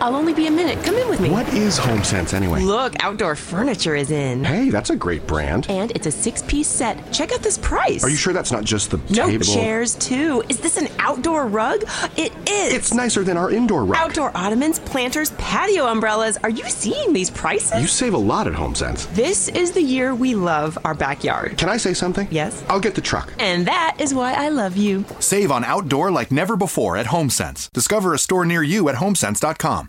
I'll only be a minute. Come in with me. What is HomeSense anyway? Look, outdoor furniture is in. Hey, that's a great brand. And it's a six piece set. Check out this price. Are you sure that's not just the no, table? chairs too. Is this an outdoor rug? It is. It's nicer than our indoor rug. Outdoor ottomans, planters, patio umbrellas. Are you seeing these prices? You save a lot at HomeSense. This is the year we love our backyard. Can I say something? Yes. I'll get the truck. And that is why I love you. Save on outdoor like never before at HomeSense. Discover a store near you at homesense.com.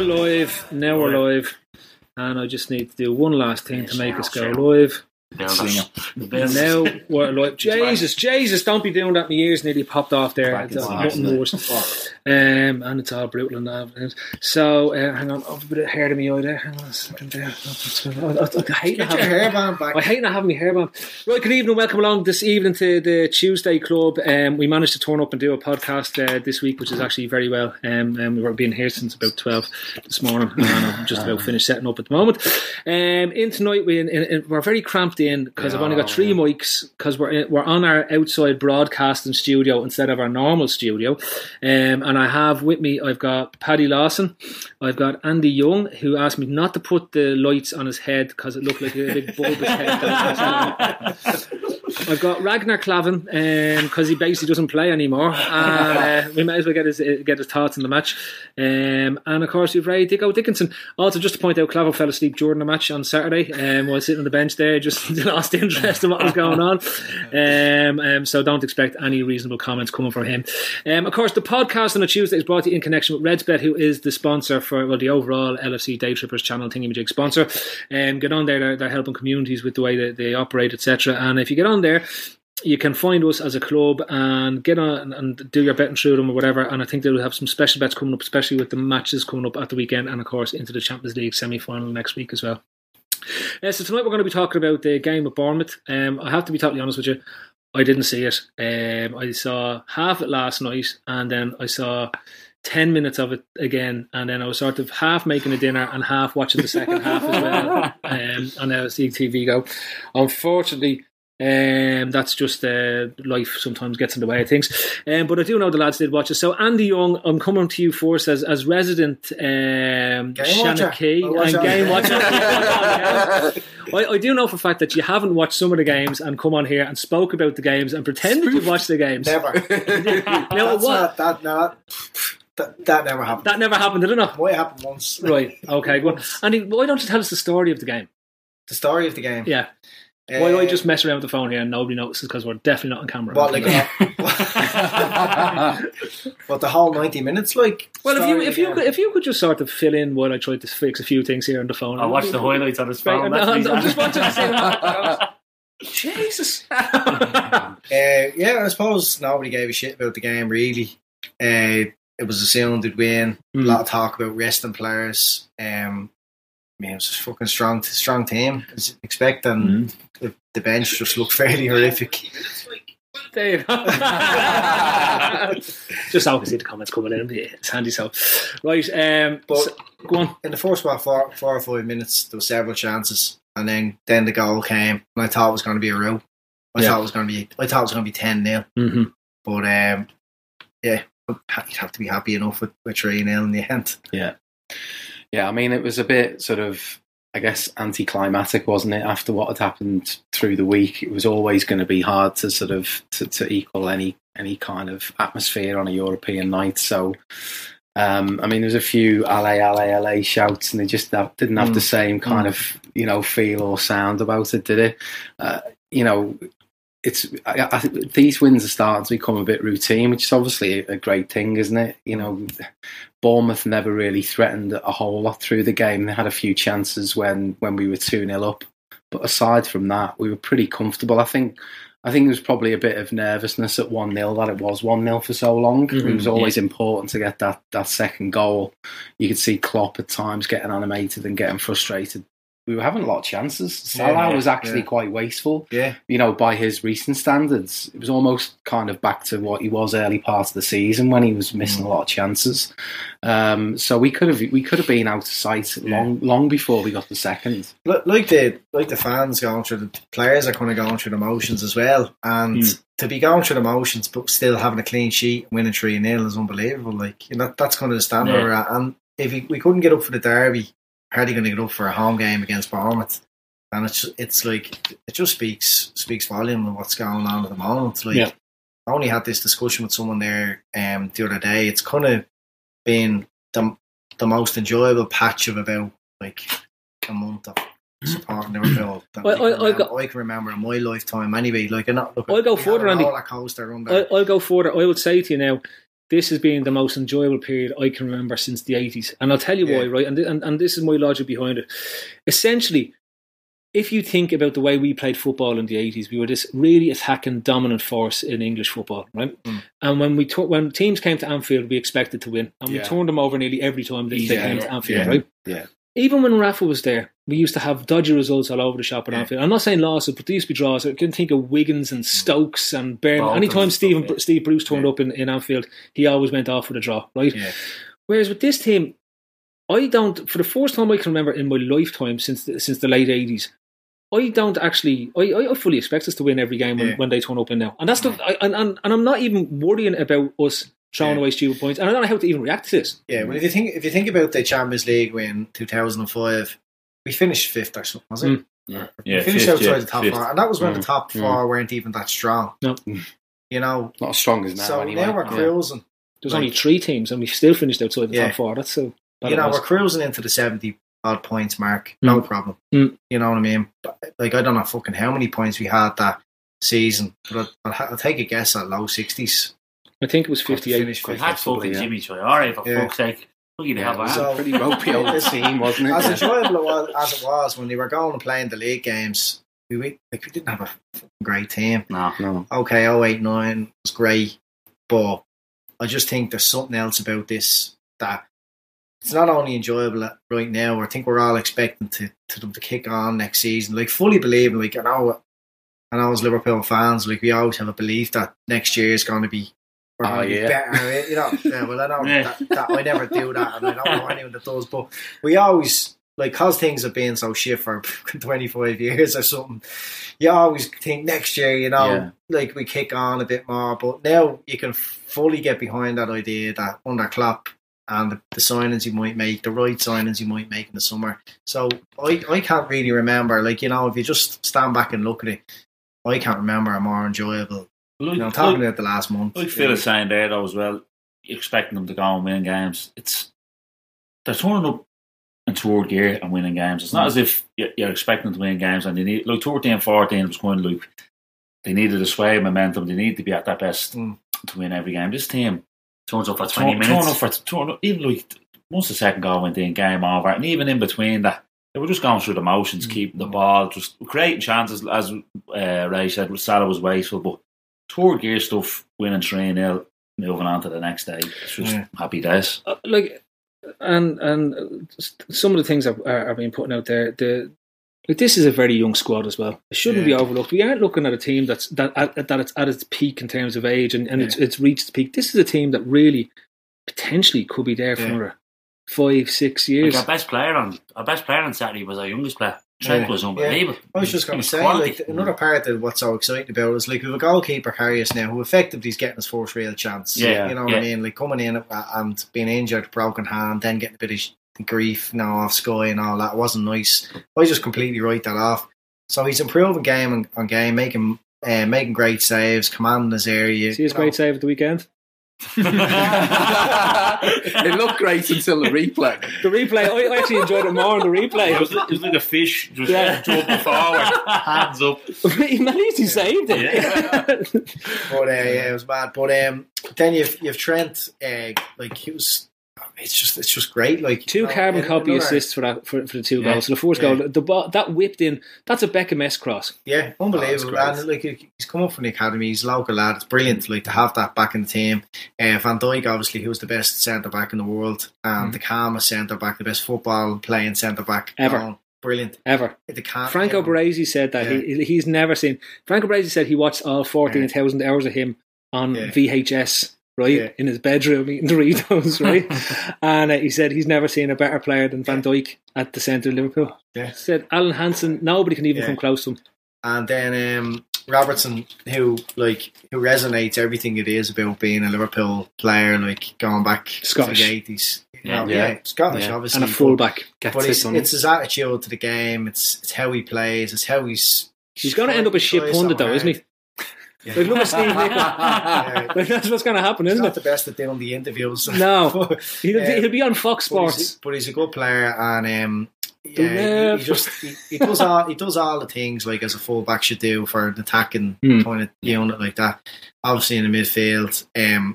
we're live. Now we're live. And I just need to do one last thing to make us go live. And now we're live. Jesus, Jesus, don't be doing that. My ears nearly popped off there. It's nothing worse. Um, and it's all brutal and that. So, uh, hang on. I've a bit of hair to me eye there. Hang on a second there. I, I, I hate not Get your having- hairband back. I hate not having my hairband. Right, good evening. Welcome along this evening to the Tuesday Club. Um, we managed to turn up and do a podcast uh, this week, which is actually very well. Um, and we've been here since about 12 this morning. And I'm just about finished setting up at the moment. Um, in tonight, we, in, in, we're very cramped in because I've only got three mics because we're, in, we're on our outside broadcasting studio instead of our normal studio. Um, and I have with me, I've got Paddy Lawson, I've got Andy Young, who asked me not to put the lights on his head because it looked like a big bulbous head. I've got Ragnar Klavan because he basically doesn't play anymore, and uh, we might as well get his uh, get his thoughts on the match. Um, and of course, we've Ray Dicko Dickinson. Also, just to point out, Clavin fell asleep during the match on Saturday um, while sitting on the bench there, just lost interest in what was going on. Um, um, so don't expect any reasonable comments coming from him. Um, of course, the podcast on a Tuesday is brought to you in connection with RedsBet, who is the sponsor for well the overall LFC Day Trippers channel thingamajig sponsor. Um, get on there; they're, they're helping communities with the way that they operate, etc. And if you get on there you can find us as a club and get on and do your betting through them or whatever. And I think they'll have some special bets coming up, especially with the matches coming up at the weekend, and of course into the Champions League semi final next week as well. Uh, so tonight we're going to be talking about the game with Bournemouth. Um, I have to be totally honest with you. I didn't see it. Um, I saw half it last night, and then I saw. 10 minutes of it again, and then I was sort of half making a dinner and half watching the second half as well um, on LFC TV Go. Unfortunately, um, that's just uh, life sometimes gets in the way of things. Um, but I do know the lads did watch it. So, Andy Young, I'm coming to you first as, as resident um. Shanachie and on. game watcher. I, I do know for a fact that you haven't watched some of the games and come on here and spoke about the games and pretended you've watched the games. Never. That's what? that, no, that, that never happened. That never happened, did it not? Well, it happened once. Right, okay, go on. Andy, why don't you tell us the story of the game? The story of the game. Yeah. Why do I Uh, just mess around with the phone here and nobody notices because we're definitely not on camera? What, like, what the whole ninety minutes like? well, if you story if you could, if you could just sort of fill in while I tried to fix a few things here on the phone. I watched the highlights on his phone. Right, I'm, I'm just watching to say Jesus. Uh, yeah, I suppose nobody gave a shit about the game really. Uh, it was a they'd win. Mm. A lot of talk about resting players. Um, I mean, it was a fucking strong, strong team. I was expecting Mm. the, the bench just looked fairly horrific. There you go. just so I can see the comments coming in. Yeah, it's handy so. Right, um, But so- go on. in the first about four, four or five minutes, there were several chances, and then then the goal came, and I thought it was going to be a row. I Yeah. thought it was going to be, I thought it was going to be ten 0 Mm-hmm. But um, yeah, you'd have to be happy enough with, with three 0 in the end. Yeah. Yeah, I mean, it was a bit sort of, I guess, anticlimactic, wasn't it? After what had happened through the week, it was always going to be hard to sort of to, to equal any any kind of atmosphere on a European night. So, um, I mean, there's a few LA, LA, LA shouts, and they just didn't have the same kind of you know feel or sound about it, did it? Uh, you know, it's I, I, these wins are starting to become a bit routine, which is obviously a, a great thing, isn't it? You know, Bournemouth never really threatened a whole lot through the game. They had a few chances when when we were two 0 up, but aside from that, we were pretty comfortable. I think. I think there was probably a bit of nervousness at 1 0 that it was 1 0 for so long. it mm-hmm. was always important to get that, that second goal. You could see Klopp at times getting animated and getting frustrated. We were having a lot of chances. Salah Yeah, was actually yeah. quite wasteful Yeah. you know, by his recent standards, it was almost kind of back to what he was early part of the season when he was missing a lot of chances. Um, so we could have we could have been out of sight long long before we got the second. Like the like the fans going through the players are kind of going through the motions as well, and to be going through the motions but still having a clean sheet, and winning three 0 is unbelievable. Like you know, that's kind of the standard Yeah. we're at. And if we, we couldn't get up for the derby, how are you going to get up for a home game against Bournemouth? And it's it's like it just speaks speaks volume of what's going on at the moment. Like Yeah. I only had this discussion with someone there um, the other day. It's kind of been the the most enjoyable patch of about like a month of supporting Liverpool. that I- I, can I- remember, I can remember in my lifetime. Anyway, like I'm not looking. I'll go further, Andy. roller coaster under. I, I'll go further. I would say to you now, this has been the most enjoyable period I can remember since the 80s. And I'll tell you why, right? And, th- and, and this is my logic behind it. Essentially, if you think about the way we played football in the 80s, we were this really attacking, dominant force in English football, right? Mm. And when we tu- when teams came to Anfield, we expected to win. And we turned them over nearly every time they, they came to Anfield, yeah. right? Yeah. Even when Rafa was there, we used to have dodgy results all over the shop at Yeah. Anfield. I'm not saying losses, but there used to be draws. I can think of Wiggins and Stokes and Byrne. Anytime and yeah. Steve Bruce turned Yeah. up in, in Anfield, he always went off with a draw, right? Yeah. Whereas with this team, I don't. For the first time I can remember in my lifetime since the, since the late eighties, I don't actually. I, I fully expect us to win every game when, Yeah. when they turn up in now, and that's the. I, and, and and I'm not even worrying about us throwing Yeah. away stupid points, and I don't know how to even react to this. Yeah, well, if you think if you think about the Champions League win two thousand and five, we finished fifth or something, was it? Mm. Yeah, we finished fifth, outside yeah, the top fifth. four, and that was when Mm. the top Mm. four weren't even that strong. No. You know, Not as strong as now so anyway. now we're Yeah. cruising. There's Like- only three teams, and we still finished outside the Yeah. top four. That's so. you know, we're cruising into the 70 odd points mark. No problem. Mm. You know what I mean? But, like, I don't know fucking how many points we had that season, but I'll, I'll, I'll take a guess at low 60s. I think it was 58. finish We fifth. had fucking yeah. Djimi Traoré. All right, for Yeah. fuck's sake. Lucky to Yeah, have it was. So- a pretty ropey old team, wasn't it? As enjoyable it was, as it was when they were going and playing the league games, we, we, like, we didn't have a great team. No. No. Okay, 089 was great, but I just think there's something else about this that it's not only enjoyable right now. I think we're all expecting to, to them to kick on next season. Like fully believing, like I know, I know as Liverpool fans, like we always have a belief that next year is going to be. We're Oh, yeah. better, you know. Yeah, well, I know Yeah. that, that I never do that, and I don't know anyone that does. But we always like because things have been so shit for 25 years or something. You always think next year, you know, Yeah. like we kick on a bit more. But now you can fully get behind that idea that under Klopp and the, the signings you might make, the right signings you might make in the summer. So I, I can't really remember. Like you know, if you just stand back and look at it, I can't remember a more enjoyable. Like, You know, talking about the last month. like Phil is saying there, though, as well, you're expecting them to go and win games. It's They're turning up in third gear and winning games. It's not as if you're you're expecting them to win games and they need, like 13 14 was going like, they needed a sway of momentum. They need to be at their best Mm. to win every game. This team, Turns up for 20 turn, minutes. turn up for, turn up, even like, once the second goal went in, game over, and even in between that, they were just going through the motions, keeping the ball, just creating chances. As uh, Ray said, Salah was wasteful, but third gear stuff, winning 3 0, moving on to the next day. It's just Yeah. happy days. Uh, like and and uh, some of the things that are, are being put out there the like this is a very young squad as well it shouldn't be overlooked we aren't looking at a team that's that at, that it's at its peak in terms of age and, and it's, it's reached its peak this is a team that really potentially could be there for Yeah. five six years Like our best player on our best player on Saturday was our youngest player. Trent Yeah. was unbelievable. I was just going to say, quality. like another part of what's so exciting about it is like we have a goalkeeper Karius now, who effectively is getting his first real chance. Yeah, you know what yeah. I mean. Like coming in and being injured, broken hand, then getting a bit of grief now off Sky and all that wasn't nice. I just completely write that off. So he's improving game on, on game, making uh, making great saves, commanding his area. See his you know. great save at the weekend. It looked great until the replay. The replay, I I actually enjoyed it more in the replay. It was, it was like a fish just Yeah. jumping forward, hands up. At least he saved it. But uh, yeah, it was bad. But um, then you've you've Trent. Uh, like he was. It's just it's just great. Like Two you know, carbon copy another- assists for that for, for the two Yeah. goals. So the fourth Yeah. goal, the ball, that whipped in. That's a Beckham S cross. Yeah, Oh, unbelievable. that's and like he's come up from the academy. He's a local lad. It's brilliant. Like to have that back in the team. Uh, Van Dijk, obviously, who was the best centre back in the world, and the calmest centre back, the best football playing centre back Ever. going. Brilliant. Ever. The calm, Franco yeah. Baresi said that he he's never seen. Franco Baresi said he watched all fourteen thousand hours of him on Yeah. VHS. Right Yeah. in his bedroom eating Doritos, right? and uh, he said he's never seen a better player than Van Dijk at the centre of Liverpool. Yeah. Said Alan Hansen, nobody can even Yeah. come close to him. And then um, Robertson, who like who resonates everything it is about being a Liverpool player, like going back Scottish. to the eighties. Yeah. yeah, Yeah. Scottish, Yeah. obviously, And a fullback. Gets But it's, done. it's his attitude to the game. It's it's how he plays. It's how he's. He's going to end up a shit tries so pundit, though, isn't he? Yeah. Like, look at Steve. Yeah. Like, that's what's going to happen, isn't it? the best at doing the interviews. No, But, he'll, um, he'll be on Fox but he's, Sports. but he's a good player, and um, yeah, he, he just he, he does all he does all the things like as a fullback should do for an attacking Hmm. kind of unit like that. Obviously in the midfield, um,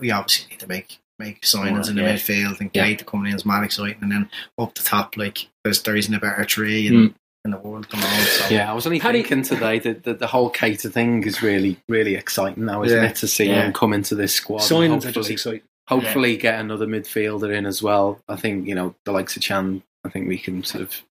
we obviously need to make make signings in the Yeah. midfield and Yeah. Keita coming in is mad exciting, and then up the top like there's there isn't a better tree in, Hmm. In the world come on. So. Yeah, I was only Paddy- thinking today that the, the whole Keita thing is really, really exciting now, isn't Yeah. it? To see Yeah. him come into this squad. and Signings are just hopefully- exciting. hopefully get another midfielder in as well. I think you know the likes of Chan. I think we can sort of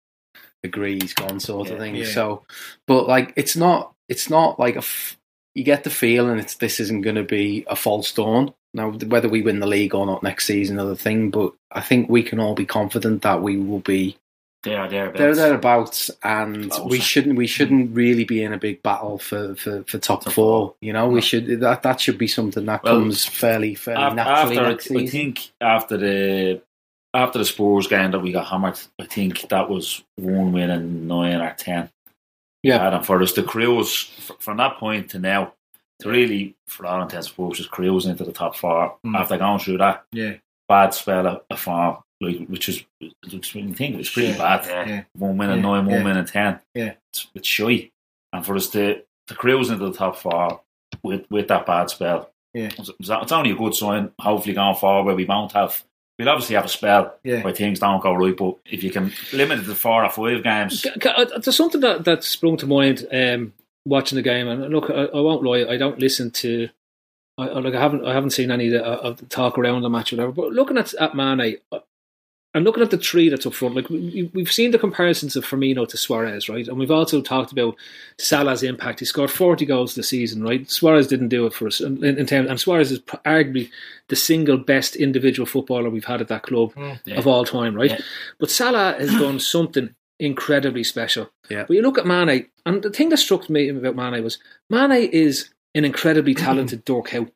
agree he's gone, sort of thing. Yeah. So, but like it's not, it's not like a. F- you get the feeling it's this isn't going to be a false dawn. Now, whether we win the league or not next season, another thing. But I think we can all be confident that we will be There, there, there thereabouts, and Closer. we shouldn't we shouldn't really be in a big battle for for, for top four. You know, we should that that should be something that Well, comes fairly fairly Af- naturally after, next I think after the after the Spurs game that we got hammered, I think that was one win and nine or ten. Yeah. and for us to cruise f- from that point to now, to really, for all intents and purposes, cruise into the top four Mm. after going through that yeah, bad spell of, of form, like which is, which when you think it was pretty Yeah. bad. Yeah. yeah, One win and Yeah. nine, one Yeah. win and ten. Yeah. it's, it's shy, and for us to to cruise into the top four with with that bad spell, Yeah. it's, it's only a good sign. Hopefully, going forward, where we won't have. We'll obviously have a spell yeah. where things don't go right, but if you can limit it to four or five games, Ca- ca- uh, There's something that, that sprung to mind um, watching the game, and look, I, I won't lie, I don't listen to. I, I, like I haven't, I haven't seen any of the, of the talk around the match or whatever. But looking at at Mane, and looking at the three that's up front, like we, we've seen the comparisons of Firmino to Suarez, right? And we've also talked about Salah's impact. He scored 40 goals this season, right? Suarez didn't do it for us in, in terms, and Suarez is arguably the single best individual footballer we've had at that club mm. Yeah. of all time, right? Yeah. But Salah has done something incredibly special. Yeah. But you look at Mane, and the thing that struck me about Mane was Mane is an incredibly talented Dirk Kuyt.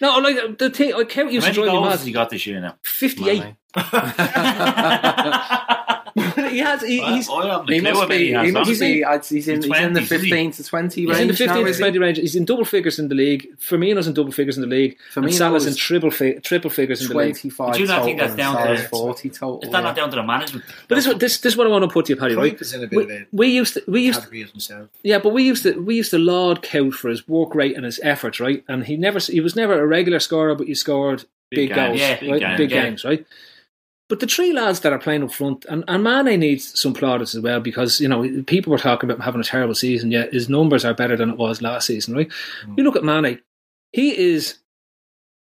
No, like the thing, like Howe how used to many drive me goals mad. has he got this year now? Fifty-eight. Mane. he has. He, he's, I haven't He must how many be. has, He must honestly. be. He's in. He's in the 20s, is he? fifteen to twenty He's range. in the 15 now, to 20 range. He's in double figures in the league. Firmino's in double figures in the league. and Firmino Salah's in is triple fi- triple figures in the league. Twenty-five. Do you not think that's down and to- Salah's forty total? Is that yeah. not down to the management? But this, is what- this, this is what I want to put to you, Paddy. Right? Cruyff is in a bit We, we used to we used category of himself. Yeah, but we used to we used to laud Kuyt for his work rate and his effort, right? And he never he was never a regular scorer, but he scored big, Big goals, yeah, big right? games, big yeah. games, right? But the three lads that are playing up front, and, and Mane needs some plaudits as well because you know people were talking about him having a terrible season. Yet his numbers are better than it was last season, right? You look at Mane; he is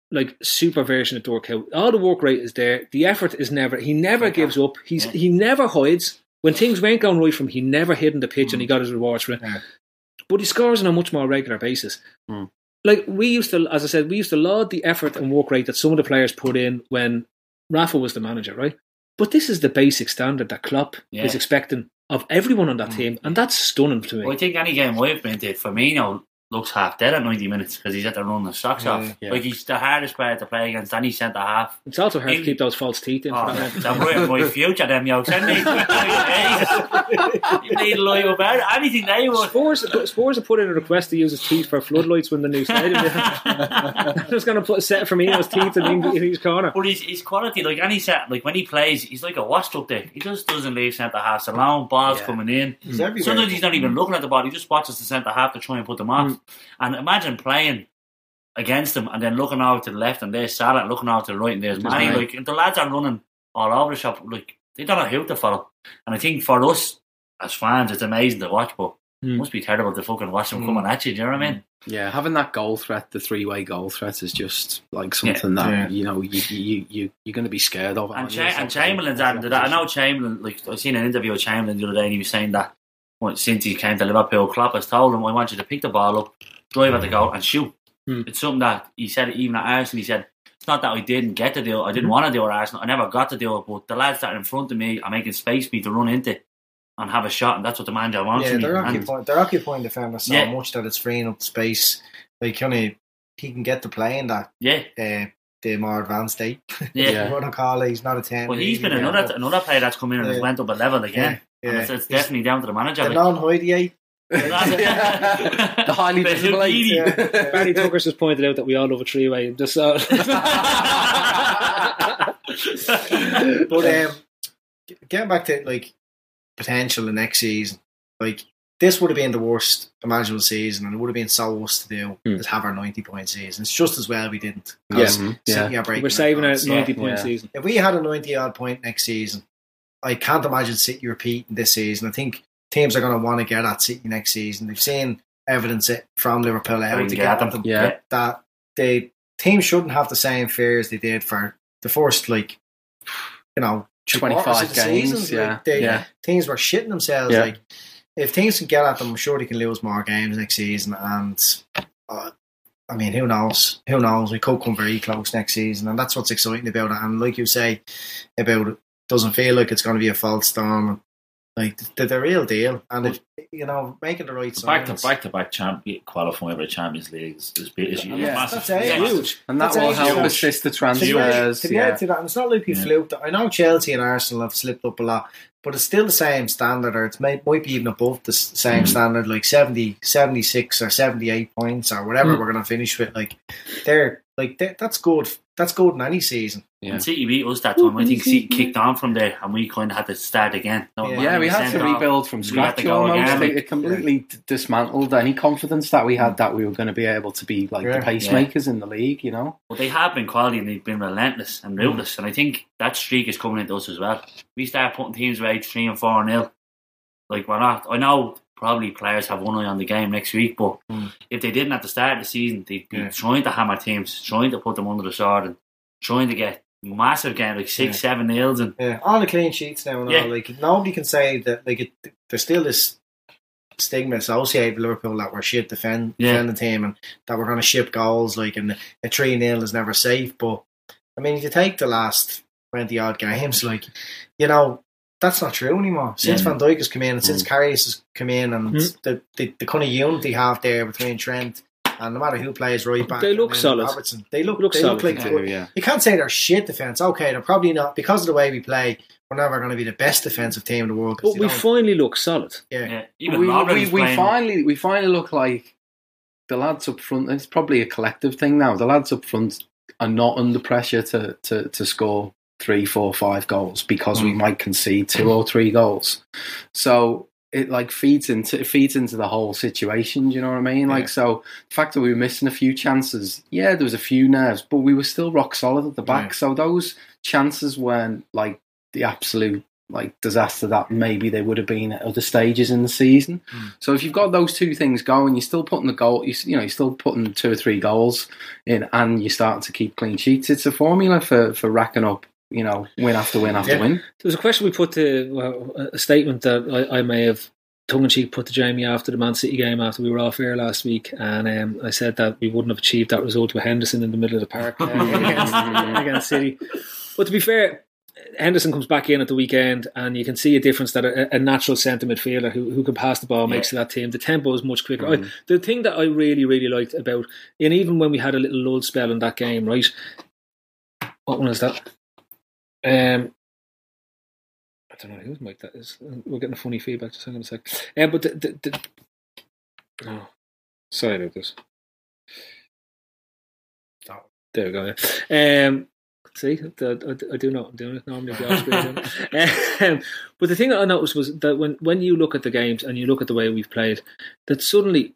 like super version of Dirk Kuyt. All the work rate is there. The effort is never. He never gives up. He's Yeah. he never hides. When things weren't going right for him, he never hid in the pitch and he got his rewards for it. Yeah. But he scores on a much more regular basis. Hmm. Like we used to, as I said, we used to laud the effort and work rate that some of the players put in when Rafa was the manager, right? But this is the basic standard that Klopp Yeah. is expecting of everyone on that mm. team, and that's stunning to me. Well, I think any game I've been to, Firmino looks half dead at 90 minutes because he's at the run the socks Yeah, off. yeah. Like he's the hardest player to play against. Any centre half. It's also hard to keep those false teeth in. Oh, for that. I'm ruining my future, them yokes. I need, you need to lie about anything they want. Spurs, Spurs have put in a request to use his teeth for floodlights when the new stadium. I'm just going to put a set Firmino's teeth in, in each corner. But his, his quality, like any set, like when he plays, he's like a washed up there. He just doesn't leave centre halves alone. Balls Yeah. coming in. He's. Sometimes he's not even looking at the ball. He just watches the centre half to try and put them off. Mm. And imagine playing against them and then looking over to the left and there's Salah, looking over to the right and there's Manny. Mane. Like the lads are running all over the shop. Like they don't know who to follow. And I think for us as fans, it's amazing to watch, but it Mm. must be terrible to fucking watch them coming at you. Do you know what I mean? Yeah, having that goal threat, the three way goal threat, is just like something that Yeah. you know you you you you're going to be scared of. And, aren't? Cha- and Chamberlain's adding to that. I know Chamberlain, like I seen an interview with Chamberlain the other day, and he was saying that well, since he came to Liverpool, Klopp has told him, "I want you to pick the ball up, drive at the goal, and shoot." Hmm. It's something that he said even at Arsenal. He said, "It's not that I didn't get to do it. I didn't want to do it at Arsenal. I never got to do it. But the lads that are in front of me are making space for me to run into and have a shot, and that's what the manager wants Yeah, they're they're occupying the defender so Yeah. much that it's freeing up space. Like, kind of, he can get to play in that yeah, uh, the more advanced state. yeah. Yeah. What I call it, he's not a 10. Well, he's been another another player that's come in and Yeah. went up a level again. Yeah, And yeah. it's, it's definitely down to the manager. The like. non hoidier. Yeah. the highly The visible eight. Houdini. Barry Tucker's just pointed out that we all love a three way. Just uh, But um, getting back to like potential the next season, like this would have been the worst imaginable season, and it would have been so worse to do is have our ninety point season. It's just as well we didn't. Yeah. City Yeah. we're saving our ninety point yeah. season. If we had a ninety odd point next season, I can't imagine City repeating this season. I think teams are going to want to get at City next season. They've seen evidence it from Liverpool out to get get them. them Yeah. that they teams shouldn't have the same fears they did for the first like you know 25 quarters of the games, season. yeah, Like, they, yeah. teams were shitting themselves. Yeah. Like if teams can get at them, I'm sure they can lose more games next season. And uh, I mean, who knows? Who knows? We could come very close next season, and that's what's exciting about it. And like you say about it, doesn't feel like it's going to be a false storm. Like they're the real deal, and if, you know, making the right Back to back to back champion qualifying for the Champions League is, is, is, Yeah, massive. that's it. Massive. Huge. And that That's will help ago. assist the to get, transfers. to get Yeah. to that, and it's not like we Yeah. fluked. I know Chelsea and Arsenal have slipped up a lot, but it's still the same standard, or it may, might be even above the same Mm. standard, like 70, 76 or seventy eight points or whatever Mm. we're going to finish with. Like they're like they, that's good. That's good in any season. Yeah. When City beat us that time, I think City kicked on from there, and we kind of had to start again. No, Yeah. Yeah, we had to sent off. rebuild from We had scratch to go almost. again. It, it completely d- dismantled any confidence that we had that we were going to be able to be like Yeah. the pacemakers in the league, you know? But they have been quality and they've been relentless and ruthless. And I think that streak is coming into us as well. We start putting teams away three and four nil. Like we're not. I know probably players have one eye on the game next week, but Mm. if they didn't at the start of the season, they'd be Yeah. trying to hammer teams, trying to put them under the sword, and trying to get massive games like six, Yeah. seven nils. And Yeah, all the clean sheets now and Yeah. all. Like nobody can say that. Like it, there's still this stigma associated with Liverpool that we're shit defend Yeah. defending team and that we're going to ship goals. Like and a three 0 is never safe. But I mean, if you take the last twenty odd games, like you know. That's not true anymore. Since Yeah. Van Dijk has come in and since Mm. Karius has come in and Mm. the, the the kind of unity you have there between Trent and no matter who plays right back, They look solid. Robertson, they look Look they solid. look like Yeah, yeah. you can't say they're shit defense. Okay, they're probably not because of the way we play. We're never going to be the best defensive team in the world. But we don't- finally look solid. yeah. yeah, even we, we, we finally we finally look like the lads up front. It's probably a collective thing now. The lads up front are not under pressure to to, to score three, four, five goals because we hmm. might concede two or three goals. So it like feeds into it feeds into the whole situation. Do you know what I mean? Like so, the fact that we were missing a few chances, yeah, there was a few nerves, but we were still rock solid at the back. Yeah. So those chances weren't like the absolute like disaster that maybe they would have been at other stages in the season. Hmm. So if you've got those two things going, you're still putting the goal, you, you know, you're still putting two or three goals in, and you're starting to keep clean sheets. It's a formula for for racking up, you know, win after win after Yeah. win. There was a question we put to well, a statement that I, I may have tongue in cheek put to Jamie after the Man City game after we were off air last week, and um, I said that we wouldn't have achieved that result with Henderson in the middle of the park uh, against, against City. But to be fair, Henderson comes back in at the weekend, and you can see a difference that a, a natural centre midfielder who, who can pass the ball makes to that team. The tempo is much quicker. I, the thing that I really, really liked about, and even when we had a little lull spell in that game, right? What one is that? Um, I don't know whose mic that is. We're getting a funny feedback. Just hang on a sec. Um, but the, the, the, oh, sorry about this. There we go. Yeah. Um, see, the, I, I do I'm doing. It normally um, but the thing that I noticed was that when, when you look at the games and you look at the way we've played, that suddenly,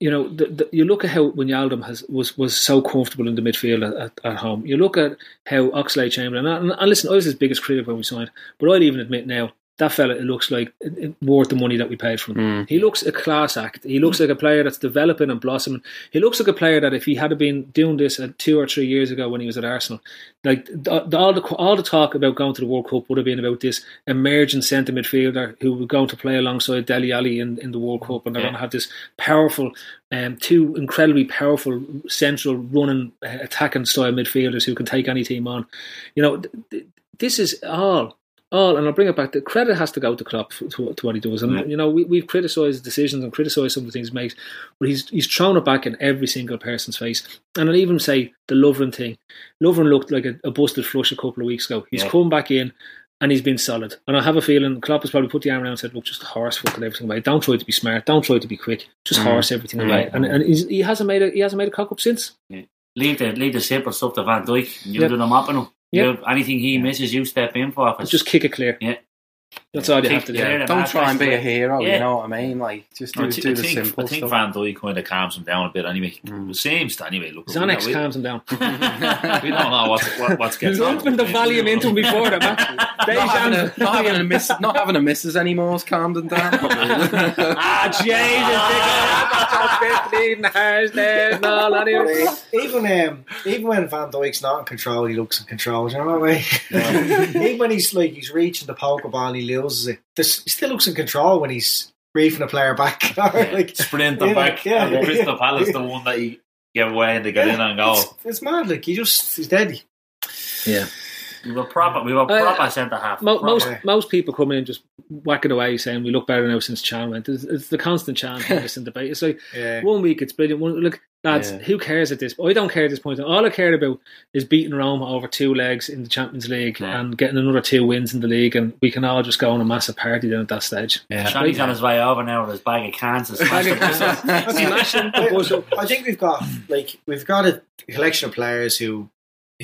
you know, the, the, you look at how Wijnaldum has was was so comfortable in the midfield at, at, at home. You look at how Oxlade Chamberlain and, and listen, I was his biggest critic when we signed, but I'd even admit now that fella it looks like it, worth the money that we paid for him. He looks a class act. He looks like a player that's developing and blossoming. He looks like a player that if he had been doing this uh, two or three years ago when he was at Arsenal, like the, the, all the all the talk about going to the World Cup would have been about this emerging centre midfielder who was going to play alongside Dele Alli in, in the World Cup, and they're Yeah. going to have this powerful, um, two incredibly powerful central running uh, attacking style midfielders who can take any team on. You know, th- th- this is all all, and I'll bring it back. The credit has to go to Klopp to, to, what he does. And Yeah. you know, we, we've criticised decisions and criticised some of the things he makes, but he's he's thrown it back in every single person's face. And I'll even say the Lovren thing. Lovren looked like a, a busted flush a couple of weeks ago. He's Yeah. come back in. And he's been solid. And I have a feeling Klopp has probably put the arm around and said, look, just horse fucking everything away. Don't try to be smart. Don't try to be quick. Just Mm. horse everything away. And, and he's, he hasn't made a he hasn't made a cock up since. Leave the leave the simple stuff to Van Dijk. You Yep. do the mopping him. Yep. You, anything he misses, you step in for. Just kick it clear. Yeah. That's all you have to do. clear and Don't try and be a rest of it. hero. Yeah. You know what I mean? Like just do, I, thi- do I the think, simple I think stuff. Van Dijk kind of calms him down a bit anyway. It seems to anyway. Look, Xanax we, calms him down. we don't know what's, what, what's getting on. Lumping the Valium into him before that, man. not, having a, not having a miss, not having a missus anymore has calmed him down. ah, Jesus, fifteen hours there. No, even. even um, even when Van Dijk's not in control, he looks in control. Do you know what I mean? even when he's like he's reaching the pokeball and he loses it, this, he still looks in control when he's briefing a player back. like Sprinting Yeah, back. yeah, and Crystal yeah. Palace, the one that he gave away and they got in and go. it's, it's mad. Like he just he's dead. Yeah. We were proper. We were Uh, proper centre half. Mo- Proper. most most people come in and just whack it away, saying we look better now since Chan went. It's, it's the constant Chan in this debate. It's like Yeah. one week it's brilliant. One, look, lads, Yeah. who cares at this? I don't care at this point. All I cared about is beating Roma over two legs in the Champions League Yeah. and getting another two wins in the league, and we can all just go on a massive party then at that stage. Yeah. Johnny's on his way over now with his bag of cans. and smashed the Smashing the buzz up. I think we've got like we've got a collection of players who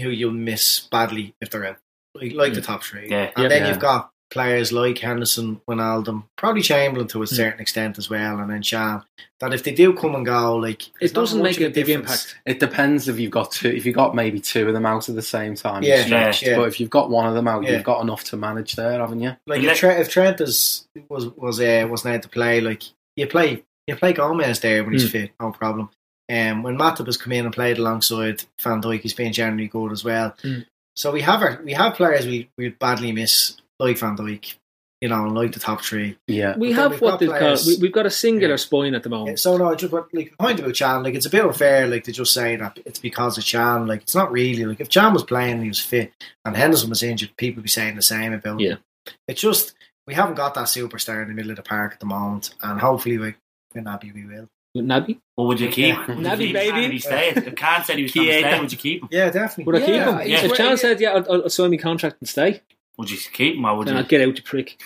who you'll miss badly if they're out, like, like the top three. Yeah. and Yeah. then Yeah. you've got players like Henderson, Wijnaldum, probably Chamberlain to a certain extent as well, and then Shan. That if they do come and go, like It doesn't make a big difference. impact. It depends if you've got two. If you've got maybe two of them out at the same time, Yeah, you're stretched. yeah. But if you've got one of them out, Yeah. you've got enough to manage there, haven't you? Like if Trent, if Trent is was was uh, wasn't able to play, like you play you play Gomez there when he's Mm. fit, no problem. Um, when Matip has come in and played alongside Van Dijk, he's been generally good as well. Mm. So we have our, we have players we we badly miss, like Van Dijk, you know, like the top three. Yeah. We But then have we've what got they call players- we, we've got a singular Yeah. spine at the Yeah, moment. So no, just what like the point about Chan, like it's a bit unfair, like to just say that it's because of Chan. Like it's not really. Like if Chan was playing and he was fit and Henderson was injured, people would be saying the same about. Yeah. him. It's just we haven't got that superstar in the middle of the park at the moment, and hopefully we, we're happy we will. With Naby, What would you keep? Yeah. Would you Naby, keep baby. Can he stay? If Khan said he was going to stay, would you keep him? Yeah, definitely. would I keep Yeah, him? he's If ready. Chan said, "Yeah, I'll, I'll sign my contract and stay," Would you keep him or would then you? I'd get out, you prick.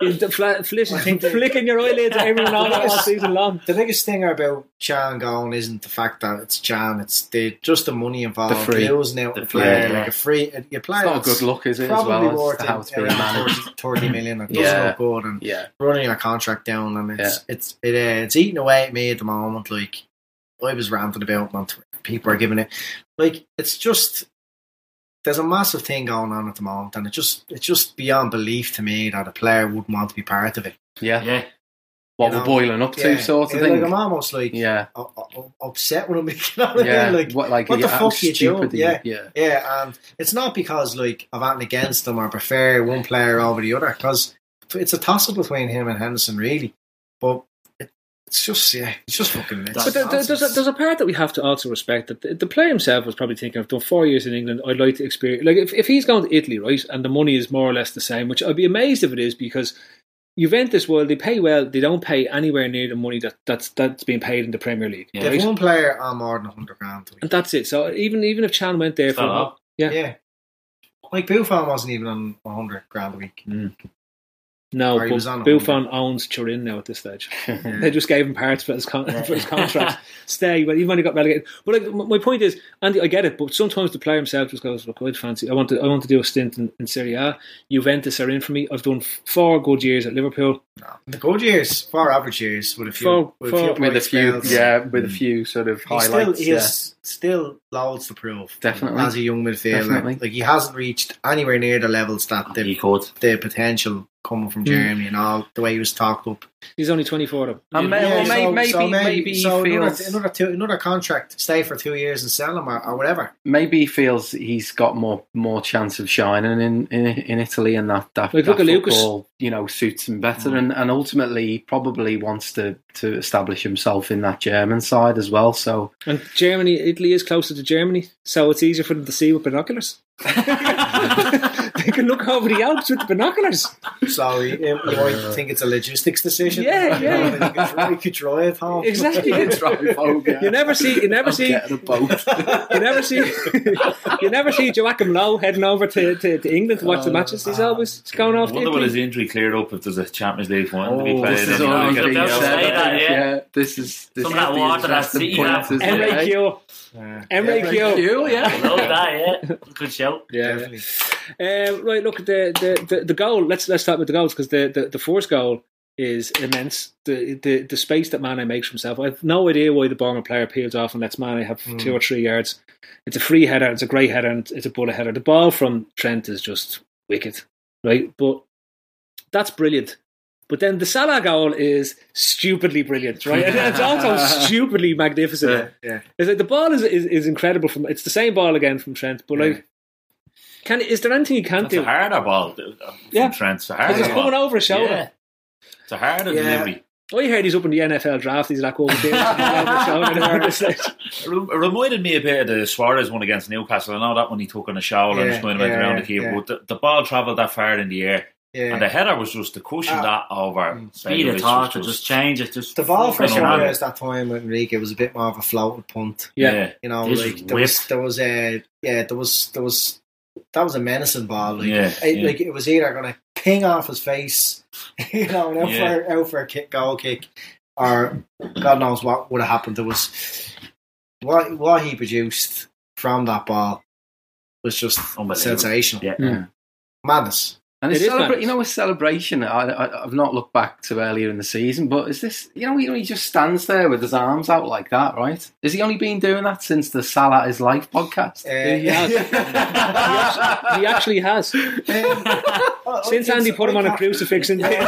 You're fla- flick- I think that- flicking your eyelids at everyone all, all season long. The biggest thing about Chan going isn't the fact that it's Chan; it's the just the money involved. The free. losing out The the free, player yeah. like a free. You play It's not a good look, is it? As Probably well, worth as to how it's it, being around managed. 30, 30 million. It doesn't Yeah. look good, and Yeah. running a contract down, and it's it's it, uh, it's eating away at me at the moment. Like I was ranting about, man, people are giving it like it's just there's a massive thing going on at the moment, and it just it's just beyond belief to me that a player wouldn't want to be part of it. Yeah. yeah. What You we're know? boiling up to, Yeah. sort of Yeah, thing. Like I'm almost like yeah. u- u- upset when I'm you know what I Yeah. mean? Like what, like, what the yeah, how fuck you doing? Yeah. Yeah. Yeah, and it's not because like I've acting against them or prefer one player over the other because it's a toss up between him and Henderson really. But it, it's just yeah, it's just fucking. It's But there, there- there's, a, there's a part that we have to also respect that the, the player himself was probably thinking, I've done four years in England, I'd like to experience. Like, if, if he's going to Italy, right, and the money is more or less the same, which I'd be amazed if it is because Juventus, well, they pay well, they don't pay anywhere near the money that, that's that's being paid in the Premier League. Yeah. right? one player on more than hundred grand, a week. And that's it. So even even if Chan went there for. Stop. Yeah. yeah. Like Buffon wasn't even on hundred grand a week. Mm. No, Or but was on Buffon owns Turin now at this stage. they just gave him parts for his, con- for his contract. Stay, but he only got relegated. But like, my point is, Andy, I get it, but sometimes the player himself just goes, "Look, I'd fancy. I want to. I want to do a stint in, in Serie A. Juventus are in for me. I've done four good years at Liverpool. The good years, far average years, with a few, For- with for- a few, with a few, spells. yeah, with a few sort of He's still, highlights. he yeah. has still loads to prove. Definitely. as a young midfielder, Definitely. like he hasn't reached anywhere near the levels that He the, could. the potential coming from hmm. Germany and all the way he was talked up. He's only twenty four. Though. And may- Yeah, well, so- maybe, so maybe, so he another, feels another, two, another contract, stay for two years and sell him or, or whatever. maybe he feels he's got more more chance of shining in in, in Italy, and that that, Like, that at Lucas. football, you know, suits him better, and, and ultimately he probably wants to to establish himself in that German side as well. So And Germany, Italy is closer to Germany, so it's easier for them to see with binoculars. they can look over the Alps with the binoculars. So um, you, uh, you might think it's a logistics decision. Yeah, You know, yeah. that you could, you could drive home. Exactly. drive home, yeah. You never see. You never I'm see. getting a boat. You never see. you never see Joachim Löw heading over to, to, to England to watch the uh, matches. He's uh, always going off. to wonder will his injury cleared up if there's a Champions League final to be Oh, played. this is in all United. being They'll said, say that, think, yeah. This is this Some of that water that interesting City point, have. isn't it? Emre Q. Q. Q, yeah. Love that, yeah. Good show. Yeah. Definitely. Um, right. Look, the, the, the, the goal. Let's let's start with the goals because the, the, the first goal is immense. The, the the space that Mane makes for himself. I have no idea why the Bournemouth player peels off and lets Mane have hmm. two or three yards. It's a free header. It's a great header. And it's a bullet header. The ball from Trent is just wicked, right? But that's brilliant. But then the Salah goal is stupidly brilliant, right? And it's also stupidly magnificent. Yeah. It's like the ball is, is is incredible from. It's the same ball again from Trent, but like, can is there anything you can't That's do? a harder ball uh, from Yeah. Trent. It's a harder it's coming over his shoulder. Yeah. It's a harder Yeah. delivery. I heard he's up in the NFL draft. He's like over there. over his shoulder there at this stage. It reminded me a bit of the Suarez one against Newcastle. I know that one he took on a shower and Yeah, was going about yeah, around the keeper, yeah. but the, the ball travelled that far in the air. Yeah. And the header was just to cushion Ah. that over. Speed of Segovic thought, to just change it. Just The ball for. Suarez that time with Enrique was a bit more of a floated punt. Yeah. You know, like there was there was a yeah there was there was that was a menacing ball. Like, Yeah, it, yeah. like it was either going to ping off his face, you know, and out Yeah. for out for a kick, goal kick, or God knows what would have happened. There was what what he produced from that ball was just Unbelievable. sensational, Yeah. Mm. madness. And it's is celebra- you know, a celebration. I, I, I've not looked back to earlier in the season, but is this? You know, you know, he just stands there with his arms out like that, right? Has he only been doing that since the Salah is Life podcast? Uh, He has. He actually has. Um, Since Andy put him on a crucifix in the, in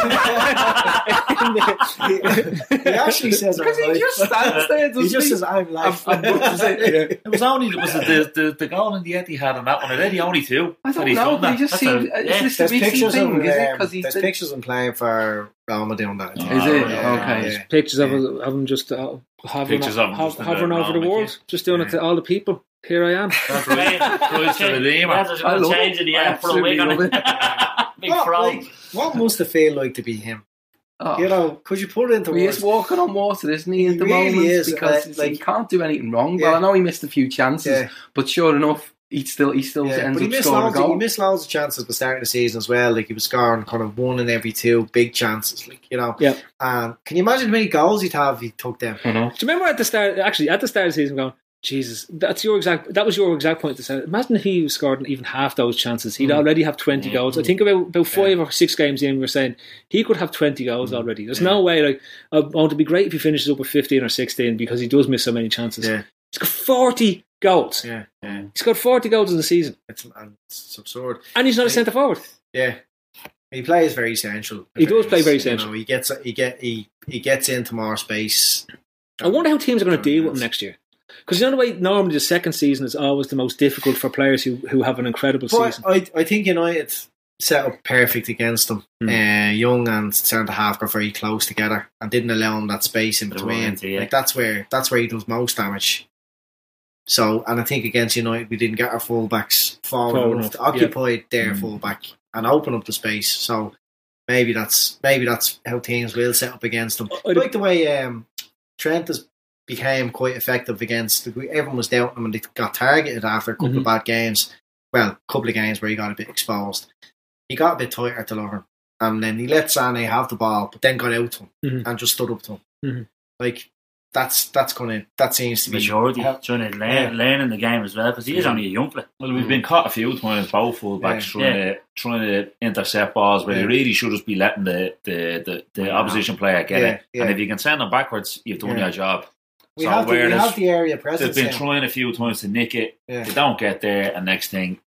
the- he actually says, Because I'm he just stands there, He doesn't just he? says, "I'm life." I'm- I'm- It was only was it the, the, the goal in the Etihad and that one. Are they the only two? I that don't know, done but he just That's seems. a- Is this a There's recent pictures of thing? him. Is it? um, Because he's there's been- pictures of him playing for Real Madrid that. Oh, Is it? Yeah, okay. yeah. pictures of, of him just uh, hovering, Pictures of him hov- just hovering the over the world, yeah. just doing it to all the people. Here I am. That's right. Christ the Redeemer. Yeah, there's I a love change it. the I air for a wig it. Big What, like, what must it feel like to be him? Oh. You know, could you put it into He words? is walking on water, isn't he, He at the really moment? is, because uh, like- he can't do anything wrong. Yeah. Well, I know he missed a few chances, Yeah. but sure enough, he still he still Yeah, ends but he up missed, scoring a loads of, he missed loads of chances at the start of the season as well. Like he was scoring kind of one in every two big chances. Like you know, Yeah. Um, can you imagine how many goals he'd have if he took them? Do you remember at the start? Actually, at the start of the season, going, Jesus, that's your exact. That was your exact point. To say, imagine if he scored even half those chances. He'd mm-hmm. already have twenty goals. I think about about five or six games in, we we're saying he could have twenty goals mm-hmm. already. There's no way. Like, oh, oh, it'd be great if he finishes up with fifteen or sixteen because he does miss so many chances. Yeah. He's got forty goals. Yeah, yeah. He's got forty goals in the season, It's, and it's absurd. and he's not a centre forward. Yeah, he plays very central. He does play very You central. know, he gets he get he he gets into more space. I wonder how teams are going to deal with him next year. Because you know the way normally the second season is always the most difficult for players who, who have an incredible But season. I I think United set up perfect against them. Hmm. Uh, Young and centre half got very close together and didn't allow him that space in between. run into, yeah. Like that's where that's where he does most damage. So, and I think against United, we didn't get our fullbacks forward Forward enough enough, to occupy their Mm. fullback and open up the space. So maybe that's maybe that's how teams will set up against them. I- like the way um, Trent has became quite effective against. Everyone was doubting him and they got targeted after a couple Mhm. of bad games. Well, a couple of games where he got a bit exposed. He got a bit tighter to Lovren, and then he let Sane have the ball, but then got out to him Mhm. and just stood up to him. Mhm. Like that's that's gonna that seems to be Maturity, help- trying to learn, Yeah. learning the game as well because he is only a young player. Well, we've been caught a few times, both fullbacks Yeah. trying to trying to intercept balls where Yeah. you really should just be letting the the, the, the Yeah. opposition player get Yeah, it. yeah. And if you can send them backwards, you've done Yeah. your job. We So have the, we whereas have the area They've been now. trying a few times to nick it. Yeah. They don't get there, and next thing,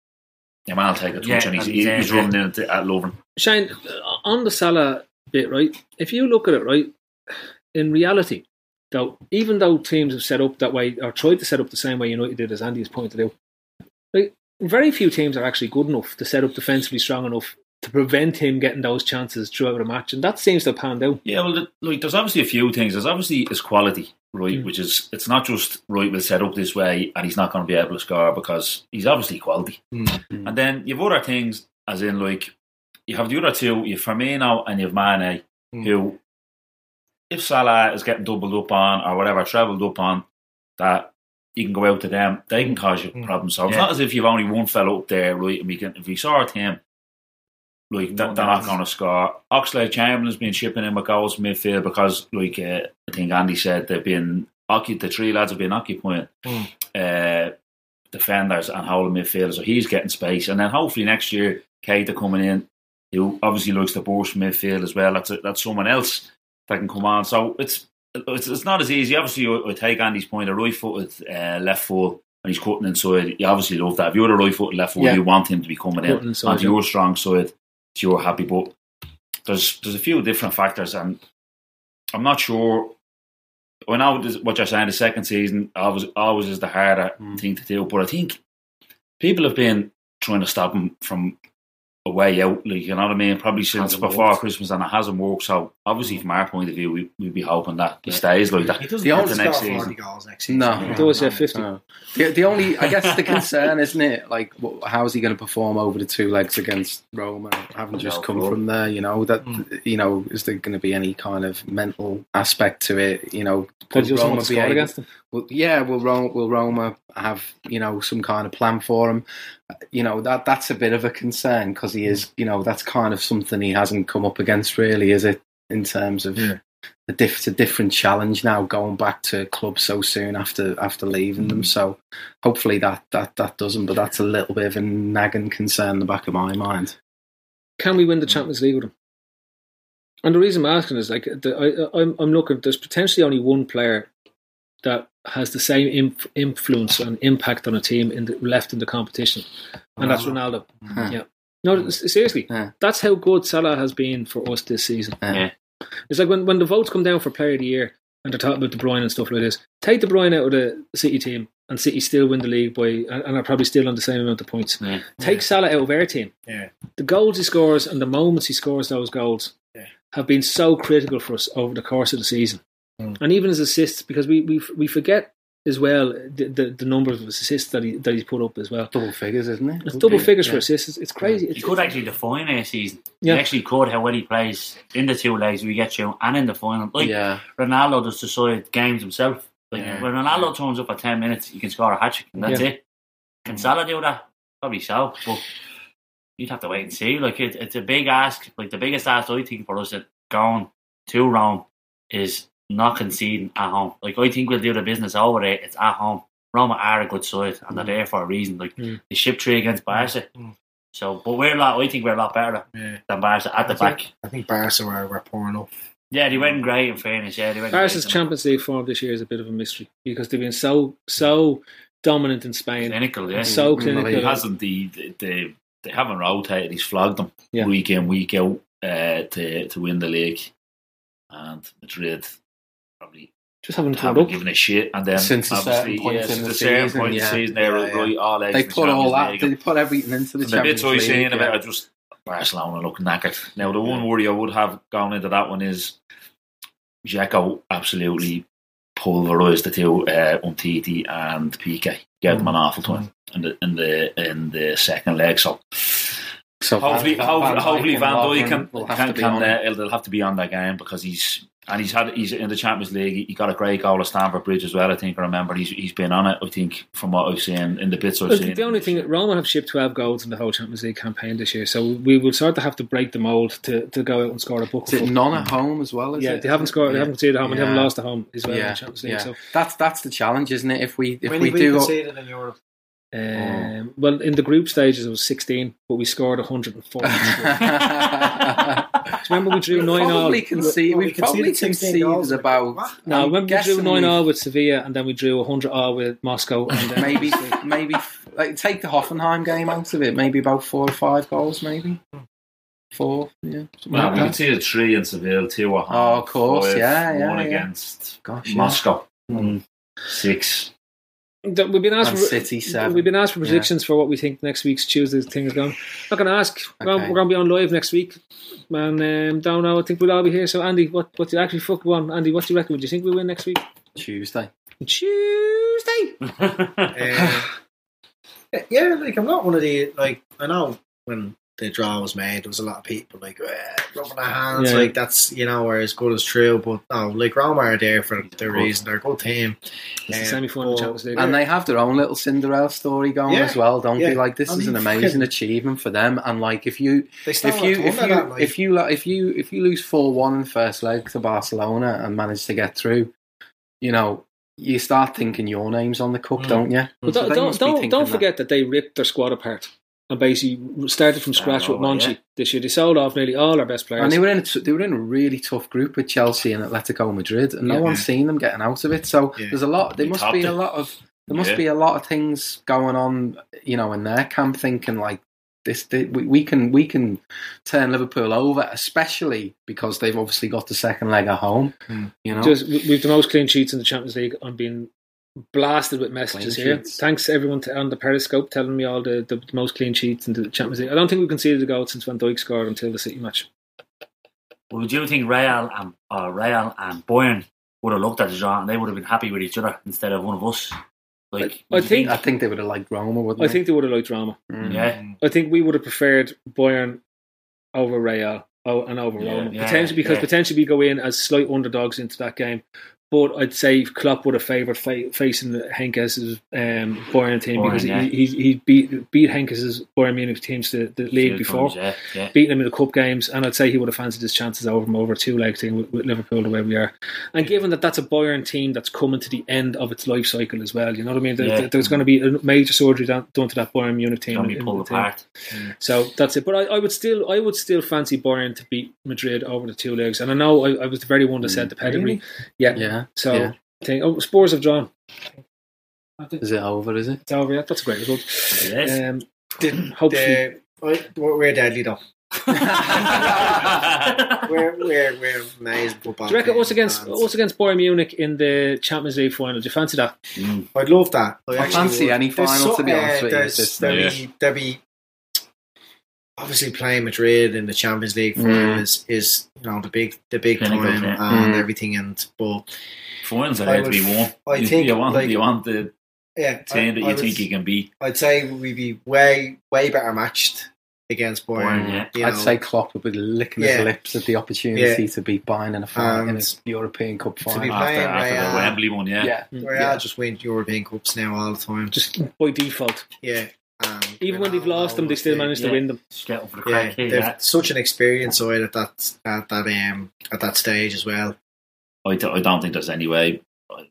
your man will take a touch Yeah, and he's, he's he's running into at Lovren. Shane, uh, on the Salah bit, right? If you look at it, right, in reality, though, even though teams have set up that way or tried to set up the same way United did, as Andy has pointed out, right, very few teams are actually good enough to set up defensively strong enough to prevent him getting those chances throughout the match, and that seems to have panned out. Yeah, well, the- like there's obviously a few things. There's obviously his quality, right? Mm. Which is it's not just right. We'll set up this way, and he's not going to be able to score because he's obviously quality. Mm. And then you've other things, as in like you have the other two. You have Firmino and you have Mane, Mm. who, if Salah is getting doubled up on or whatever, trebled up on, that you can go out to them. They can cause you Mm. problems. So it's Yeah. not as if you've only one fellow up there, right? And we can if we sort him. Like that, they're not going to score. Oxlade Chamberlain's been shipping in with goals from midfield because, like uh, I think Andy said, they've been occup- the three lads have been occupying Mm. uh, defenders and holding midfielders, so he's getting space. And then hopefully next year, Keita coming in, who obviously likes to burst midfield as well. That's a, that's someone else that can come on. So it's it's, it's not as easy. Obviously, I, take Andy's point. A right-footed uh, left foot. And he's cutting inside. You obviously love that. If you're a right footed left foot, Yeah. you want him to be coming in Cutting inside, onto yeah. your strong side so you're happy. But there's there's a few different factors, and I'm not sure. I know what you're saying. The second season always always is the harder thing to do, but I think people have been trying to stop him from a way out. Like you know what I mean? Probably since Hasn't before worked. Christmas, and it hasn't worked. So obviously, mm. from our point of view, we we'd be hoping that he stays like that. He doesn't The have only next season. goals next season. No, He does, yeah, 50. no. The, the only, I guess, the concern, isn't it? Like, wh- how is he going to perform over the two legs against Roma? Having just come from there, you know that mm. you know, is there going to be any kind of mental aspect to it? You know, Because he will doesn't want to score able- against them. Will, yeah, will Roma, will Roma have you know some kind of plan for him? You know that that's a bit of a concern because he is, you know, that's kind of something he hasn't come up against, really, is it? In terms of Yeah. a, diff- it's a different challenge now, going back to club so soon after after leaving them. Mm-hmm. So hopefully that that that doesn't. But that's a little bit of a nagging concern in the back of my mind. Can we win the Champions League with him? And the reason I'm asking is like the, I, I'm, I'm looking. There's potentially only one player that has the same inf- influence and impact on a team in the, left in the competition, and that's oh. Ronaldo. Huh. Yeah. No, hmm. seriously, Yeah. that's how good Salah has been for us this season. Yeah. It's like when, when the votes come down for Player of the Year and they're talking about De Bruyne and stuff like this. Take De Bruyne out of the City team, and City still win the league by and, and are probably still on the same amount of points. Yeah. Take Salah out of our team. Yeah. The goals he scores and the moments he scores those goals Yeah. have been so critical for us over the course of the season, Mm. and even his assists because we we we forget as well the, the, the numbers of assists that he that he's put up as well. Double figures, isn't it? It's double figures Yeah. for assists. It's, it's crazy. He It's, could actually define a season. Yeah. He actually could how well he plays in the two legs we get you and in the final. Like yeah, Ronaldo does decide games himself. Like Yeah. when Ronaldo turns up for ten minutes, you can score a hat trick and that's Yeah. it. Can Salah do that? Probably so, but you'd have to wait and see. Like it, it's a big ask. Like the biggest ask I think for us at going to Rome is not conceding at home. Like I think we'll do the business over there. It's at home. Roma are a good side and they're there for a reason. Like Mm. they shipped three against Barca. Mm. So, but we're a lot. I think we're a lot better Yeah. than Barca at the I think- back. I think Barca were, were poor enough. Yeah, they went great. In fairness, yeah, they went. Barca's great. Champions League form this year is a bit of a mystery because they've been so so dominant in Spain, clinical, yeah. so Mm, clinical. He hasn't the they they haven't rotated. He's flogged them Yeah. week in week out uh, to to win the league, and Madrid probably just haven't haven't up. given a shit. And then Since a certain point yeah, in the a season, point yeah. season, they were Yeah, yeah. right all they in the put all that. They put everything into the And the bits Champions I League. seen about yeah. just Barcelona look knackered. Now, the one worry I would have going into that one is Dzeko absolutely pulverised the two, uh, Umtiti and Piqué. Gave them an awful time in the in the in the second leg. So So hopefully, Van- hopefully, Van Dijk hopefully and Van Dijk can, will have can, to be can on uh, it. it'll- they'll have to be on that game because he's and he's had he's in the Champions League. He, he got a great goal at Stamford Bridge as well. I think I remember he's he's been on it. I think from what I've seen in the bits I've Look, seen. the only thing, Roma have shipped 12 goals in the whole Champions League campaign this year, so we will sort of have to break the mould to, to go out and score a book. Is it none at home as well? Is yeah, it? they haven't scored, they haven't conceded at home, and they haven't lost at home as well in yeah, the Champions League. yeah. So, That's that's the challenge, isn't it? If we if When we we do, conceded in Europe. Um, well, in the group stages it was 16, but we scored 140. remember we drew We've 9 all? probably conceded. we We've probably conceded 16 goals. conceded about. No, I'm remember we drew guessing 9 we've- all with Sevilla, and then we drew 100 all with Moscow. And then maybe maybe like take the Hoffenheim game out of it. Maybe about four or five goals, maybe four. Yeah, something well, like we that. conceded three in Seville, two at home. Oh, of course, five, yeah, yeah, one yeah. against Gosh, yeah. Moscow, Mm. six. That we've been asked for City seven. We've been asked for Yeah. predictions for what we think next week's Tuesday's thing is going. Not going to ask. We're going to be on live next week, and um, don't know. I think we'll all be here. So Andy, what what do you actually fuck one? Andy, what do you reckon? Would you think we win next week? Tuesday. Tuesday. Uh, yeah, like I'm not one of the like I know when the draw was made, there was a lot of people like eh, rubbing their hands, Yeah. like that's you know where as good as true. But no, like Roma are there for their reason. They're a good team. It's the Um, semi-final but- Champions League. And they have their own little Cinderella story going Yeah, as well, don't yeah. they? Like this I is an amazing achievement for them. And like if you They still if you to if you that, like- if you if you if you lose four one in the first leg to Barcelona and manage to get through, you know you start thinking your name's on the cup, Mm. don't you? But So don't don't don't, thinking don't that. forget that. they ripped their squad apart and basically started from scratch with over, Monchi yeah. this year. They sold off nearly all our best players. And they were in a t- they were in a really tough group with Chelsea and Atletico Madrid, and no one's seen them getting out of it. So Yeah. there's a lot. There They must be it. a lot of there must Yeah. be a lot of things going on, you know, in their camp, thinking like this. thi- we, we can we can turn Liverpool over, especially because they've obviously got the second leg at home. Hmm. You know, Just we- we've the most clean sheets in the Champions League. I'm being blasted with messages Clean here. sheets. Thanks everyone to, on the Periscope telling me all the, the most clean sheets in the Champions League. I don't think we conceded a goal since Van Dijk scored until the City match. Would you think Real and uh, Real and Bayern would have looked at the draw and they would have been happy with each other instead of one of us? Like, I would you think- I think they would have liked Roma, wouldn't I they? think they would have liked drama. Mm. yeah, I think we would have preferred Bayern over Real oh, and over Yeah, Roma. yeah, potentially because yeah. potentially we go in as slight underdogs into that game. But I'd say Klopp would have favoured fa- facing the Heynckes's um, Bayern team Bayern, because yeah. he, he he beat beat Heynckes's Bayern Munich teams to the league Few before. times, yeah, yeah. beating them in the cup games, and I'd say he would have fancied his chances over him over a two leg thing with, with Liverpool the way we are. And given that that's a Bayern team that's coming to the end of its life cycle as well, you know what I mean? There, Yeah. There's going to be a major surgery done, done to that Bayern Munich team. Can be in- in the team. apart. So that's it. But I, I would still, I would still fancy Bayern to beat Madrid over the two legs. And I know I, I was the very one that said the pedigree. Yeah. Yeah. So yeah. I think, oh, Spurs have drawn. Is it over? Is it? It's over. Yeah, that's a great result. Yes. Um, Did- hopefully, the- I- we're, we're deadly though. We're we're we're amazing football. do you reckon us against and us against Bayern Munich in the Champions League final? Do you fancy that? I'd love that. I, I actually fancy would. any There's final, to be honest uh, with you, There'll year. be, there'll be obviously playing Madrid in the Champions League final Mm. is, is you know the big the big Pinnacle, time yeah. and Mm. everything. And but Finals are I to be would- won. I You- think, you want like- you want the yeah, team that I- you I think would- you can beat. I'd say we'd be way way better matched against Bayern. Bayern, yeah. you I'd know. say Klopp would be licking Yeah. his lips at the opportunity Yeah. to be buying in a final in And a European Cup be final. After, playing after Real. the Wembley one, yeah. yeah, Real yeah. just win European Cups now all the time. Just by default. yeah. And Even when they've lost them, they still manage to win them. Just get up the Yeah, crack. Eh, they've Yeah. such an experience side eh, at that at that um at that stage as well. I, d- I don't think there's any way uh,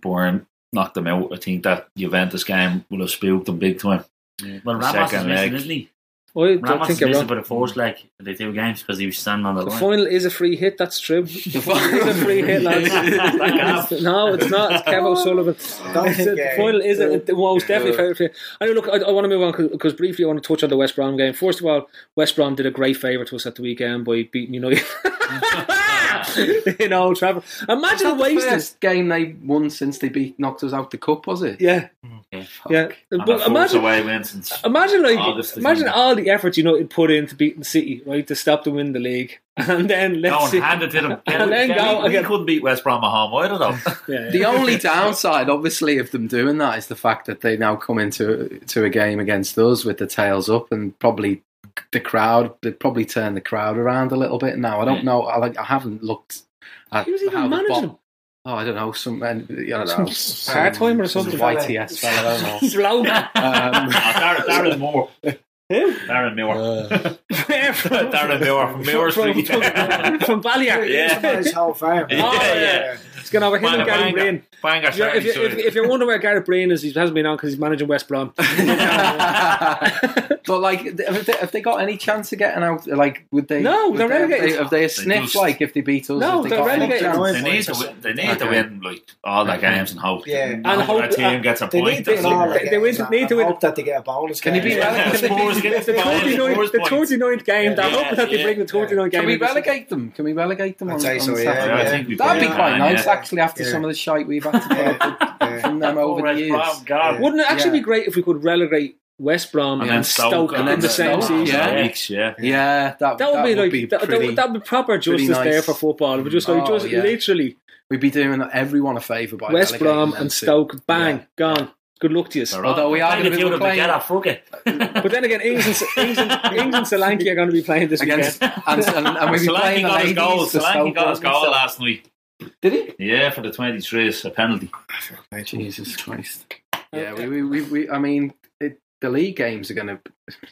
Bayern knocked them out. I think that Juventus game will have spooked them big time. Well, The Ramos is second missing, leg. isn't he? I don't Ramos think is you're missing wrong. for the first leg of the two games because he was standing on the, The line. final is a free hit. That's true. The final is a free hit, lads. no, it's not. It's Kev O'Sullivan. don't think, the final is a, the- the most definitely favourite. play. I know, look, I, I want to move on because briefly I want to touch on the West Brom game. First of all, West Brom did a great favour to us at the weekend by beating United in Old Trafford. Imagine the that the wasted. first game they won since they beat knocked us out the cup, was it? Yeah, Yeah, And but imagine away win since Imagine like August, I imagine think. all the effort you know it put into beating City, right, to stop them winning the league, and then let's Go and see, hand it to them. Yeah, and then yeah, go we, we again. couldn't beat West Brom at home either, though. Yeah, yeah. The only downside, obviously, of them doing that is the fact that they now come into to a game against us with the tails up and probably the crowd. they'd probably turn the crowd around a little bit now. I don't hmm. know. I, like, I haven't looked at Who's even how the managing bo- them? Oh, I don't know. Some, uh, I don't know. Some part-timer or some something? YTS fella. I don't know. Slow. Um, ah, Darren, Darren Moore. Who? Darren Moore. Uh, where from? Darren Moore from Moore from, Street. from, from Balliar. Yeah. His whole farm. Yeah, Oh, yeah. yeah. It's going over him and Banger, Gary banger. Brain. Banger If you're, if, if, if you're wondering where Gareth Brain is, he hasn't been on because he's managing West Brom. but like, have they, have they got any chance of getting out? Like, would they? No, would they're they, have relegated. they, have they a sniff? just- like, if they beat us, No, they they're relegated. They need to win. They need to win like all their games and hope. Yeah. and And hope hope- that team gets a They point. need to win all it. the They games win- and need to win- hope that they get a bonus. Can he be game. relegated? Yeah, Spurs get It's the the 39th, the points. 39th game. They're Yeah, hoping that they bring the 39th game. Can we relegate them? Can we relegate them I'd on, say on so, yeah, Yeah, I think That'd be quite yeah. nice, actually, after Yeah. some of the shite we've had to put up Yeah. from them over the years. Wouldn't it actually be great if we could relegate West Brom And and, Stoke, Stoke in and the same Stoke, season? yeah. Yeah. Yeah, that, That would be like be that, that, pretty, would, that would be proper pretty justice there for football. It would just like Oh, just yeah. literally We'd be doing everyone a favour by West Brom and to- Stoke, bang, Yeah. gone. Good luck to you. They're Although we are gonna be two of them playing- together, fuck it. But then again, England, England, England, and Sri Lanka are going to be playing this against weekend. and, and, and we'll be Solanke playing the got his goal. for Solanke got his goal So- last night. Did he? Yeah, for the 23s, a penalty. Jesus Christ! Yeah, we, we, we, we I mean, it, the league games are going to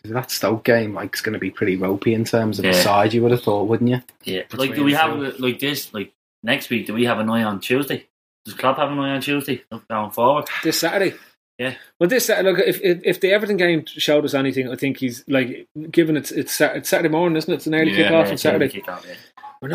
that Stoke game like is going to be pretty ropey in terms of the Yeah. side. You would have thought, wouldn't you? Yeah, Between like do we have two. like this like next week? Do we have an eye on Tuesday? Does Klopp have an eye on Tuesday going forward? this Saturday. Yeah. Well, this Saturday, look, if, if if the Everton game showed us anything, I think he's like given it's it's, Sat- it's Saturday morning, isn't it? It's an early Yeah, kick off Yeah, on Saturday. kick off, yeah.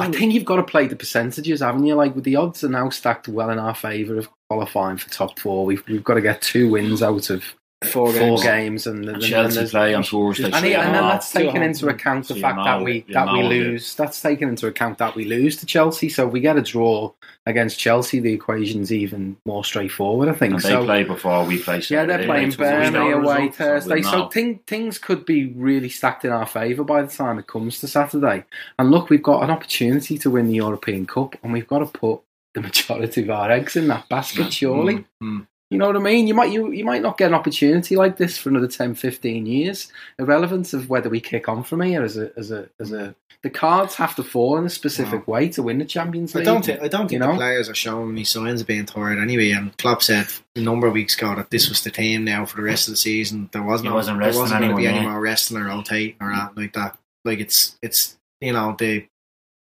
I think you've got to play the percentages, haven't you? Like with the odds are now stacked well in our favour of qualifying for top four. We've we've got to get two wins out of four four games. games, and, and, And Chelsea there's- play on Thursday. And, so he- you and then that's taken into account the So fact that we that we know, yeah. lose. That's taken into account that we lose to Chelsea. So if we get a draw against Chelsea, the equation's even more straightforward. I think. And they so play before we play. yeah, Saturday, they're playing so we know Burnley away results, so Thursday. So know. thing, things could be really stacked in our favour by the time it comes to Saturday. And look, we've got an opportunity to win the European Cup, and we've got to put the majority of our eggs in that basket, surely. Mm. You know what I mean? You might you, you might not get an opportunity like this for another 10, 15 years. Irrelevant of whether we kick on from here as a as a as a the cards have to fall in a specific way to win the Champions League. I don't think I don't think you the know? players are showing any signs of being tired anyway. And Klopp said a number of weeks ago that this was the team now for the rest of the season. There was no, wasn't there wasn't going to be anyone, any more resting or rotating or anything like that. Like it's it's you know the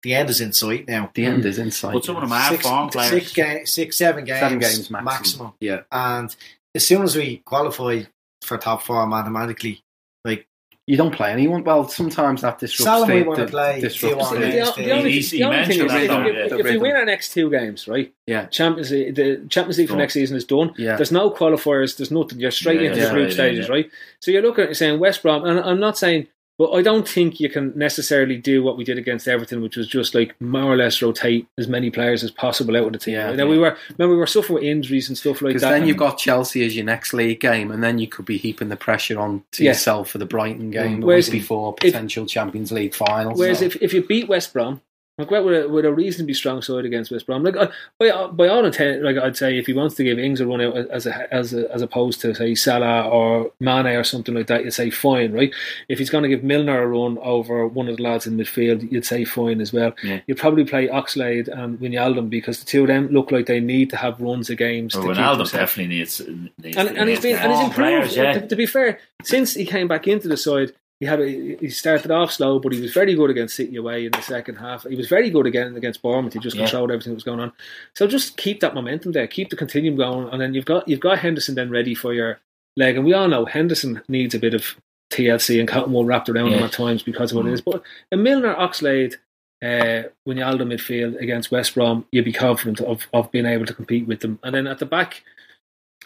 the end is in sight now. the end is inside. But some of them are Six, form players. six, ga- six, seven games, Seven games maximum. maximum. Yeah. And as soon as we qualify for top four mathematically, like You don't play anyone. Well, sometimes that disrupts Salah the, might wanna play disrupts Dion the- the, the only, He- the only thing is, that, if, if, if, we win our next two games, right? Yeah. Champions League, the Champions League for next season is done. Yeah. There's no qualifiers. There's nothing. You're straight Yeah, into yeah, the group right, stages, yeah. right? So you're looking at it saying West Brom, and I'm not saying, but I don't think you can necessarily do what we did against Everton, which was just like more or less rotate as many players as possible out of the team. Yeah. now we were, remember, we were suffering with injuries and stuff like that. Because then you've got Chelsea as your next league game, and then you could be heaping the pressure on to Yeah. yourself for the Brighton game mm. the Whereas before if- potential Champions League final. Whereas so- if, if you beat West Brom, like with a, with a reasonably strong side against West Brom, like uh, by, by all intent, like I'd say if he wants to give Ings a run out as a, as a, as opposed to say Salah or Mane or something like that, you'd say fine, right? If he's going to give Milner a run over one of the lads in midfield, you'd say fine as well. Yeah. You'd probably play Oxlade and Wijnaldum because the two of them look like they need to have runs of games. Well, to keep Ronaldo themselves- definitely needs. needs and, and he's been and he's improved. players, yeah. to, to be fair, since he came back into the side, he had a, he started off slow, but he was very good against City away in the second half. He was very good again against Bournemouth. He just Yeah. controlled everything that was going on. So just keep that momentum there, keep the continuum going, and then you've got you've got Henderson then ready for your leg. And we all know Henderson needs a bit of TLC and cotton wool wrapped around him at times because of what it is. But a Milner, Oxlade. Uh, Wijnaldum midfield against West Brom, you'd be confident of, of being able to compete with them. And then at the back,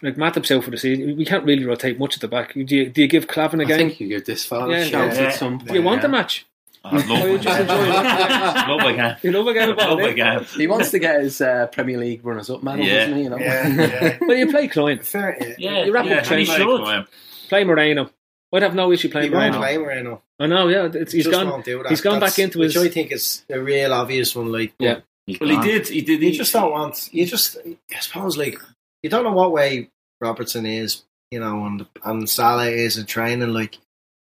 like Matip's out for the season, we can't really rotate much at the back. Do you, do you give Klavan a I game? think you give this fella Yeah, a shout yeah. at some do you want yeah. a match? I love Oh, you a just game. enjoy it. love a game. You love a game of ball, Love eh? He wants to get his uh, Premier League runners-up medal, Yeah. doesn't he? You know? Yeah, yeah. Well, you play Cloyne, Fair. Yeah. Yeah, You wrap yeah, up and training. he play Moreno. I'd have no issue playing won't Moreno. play Moreno. I know, yeah. It's, he's Just gone. won't do that. He's gone That's- back into which his. I think is a real obvious one. Like, Yeah. Well, he gone. did. He did. you He just don't want. You just, I suppose, like you don't know what way Robertson is, you know, and and Salah is in training. Like,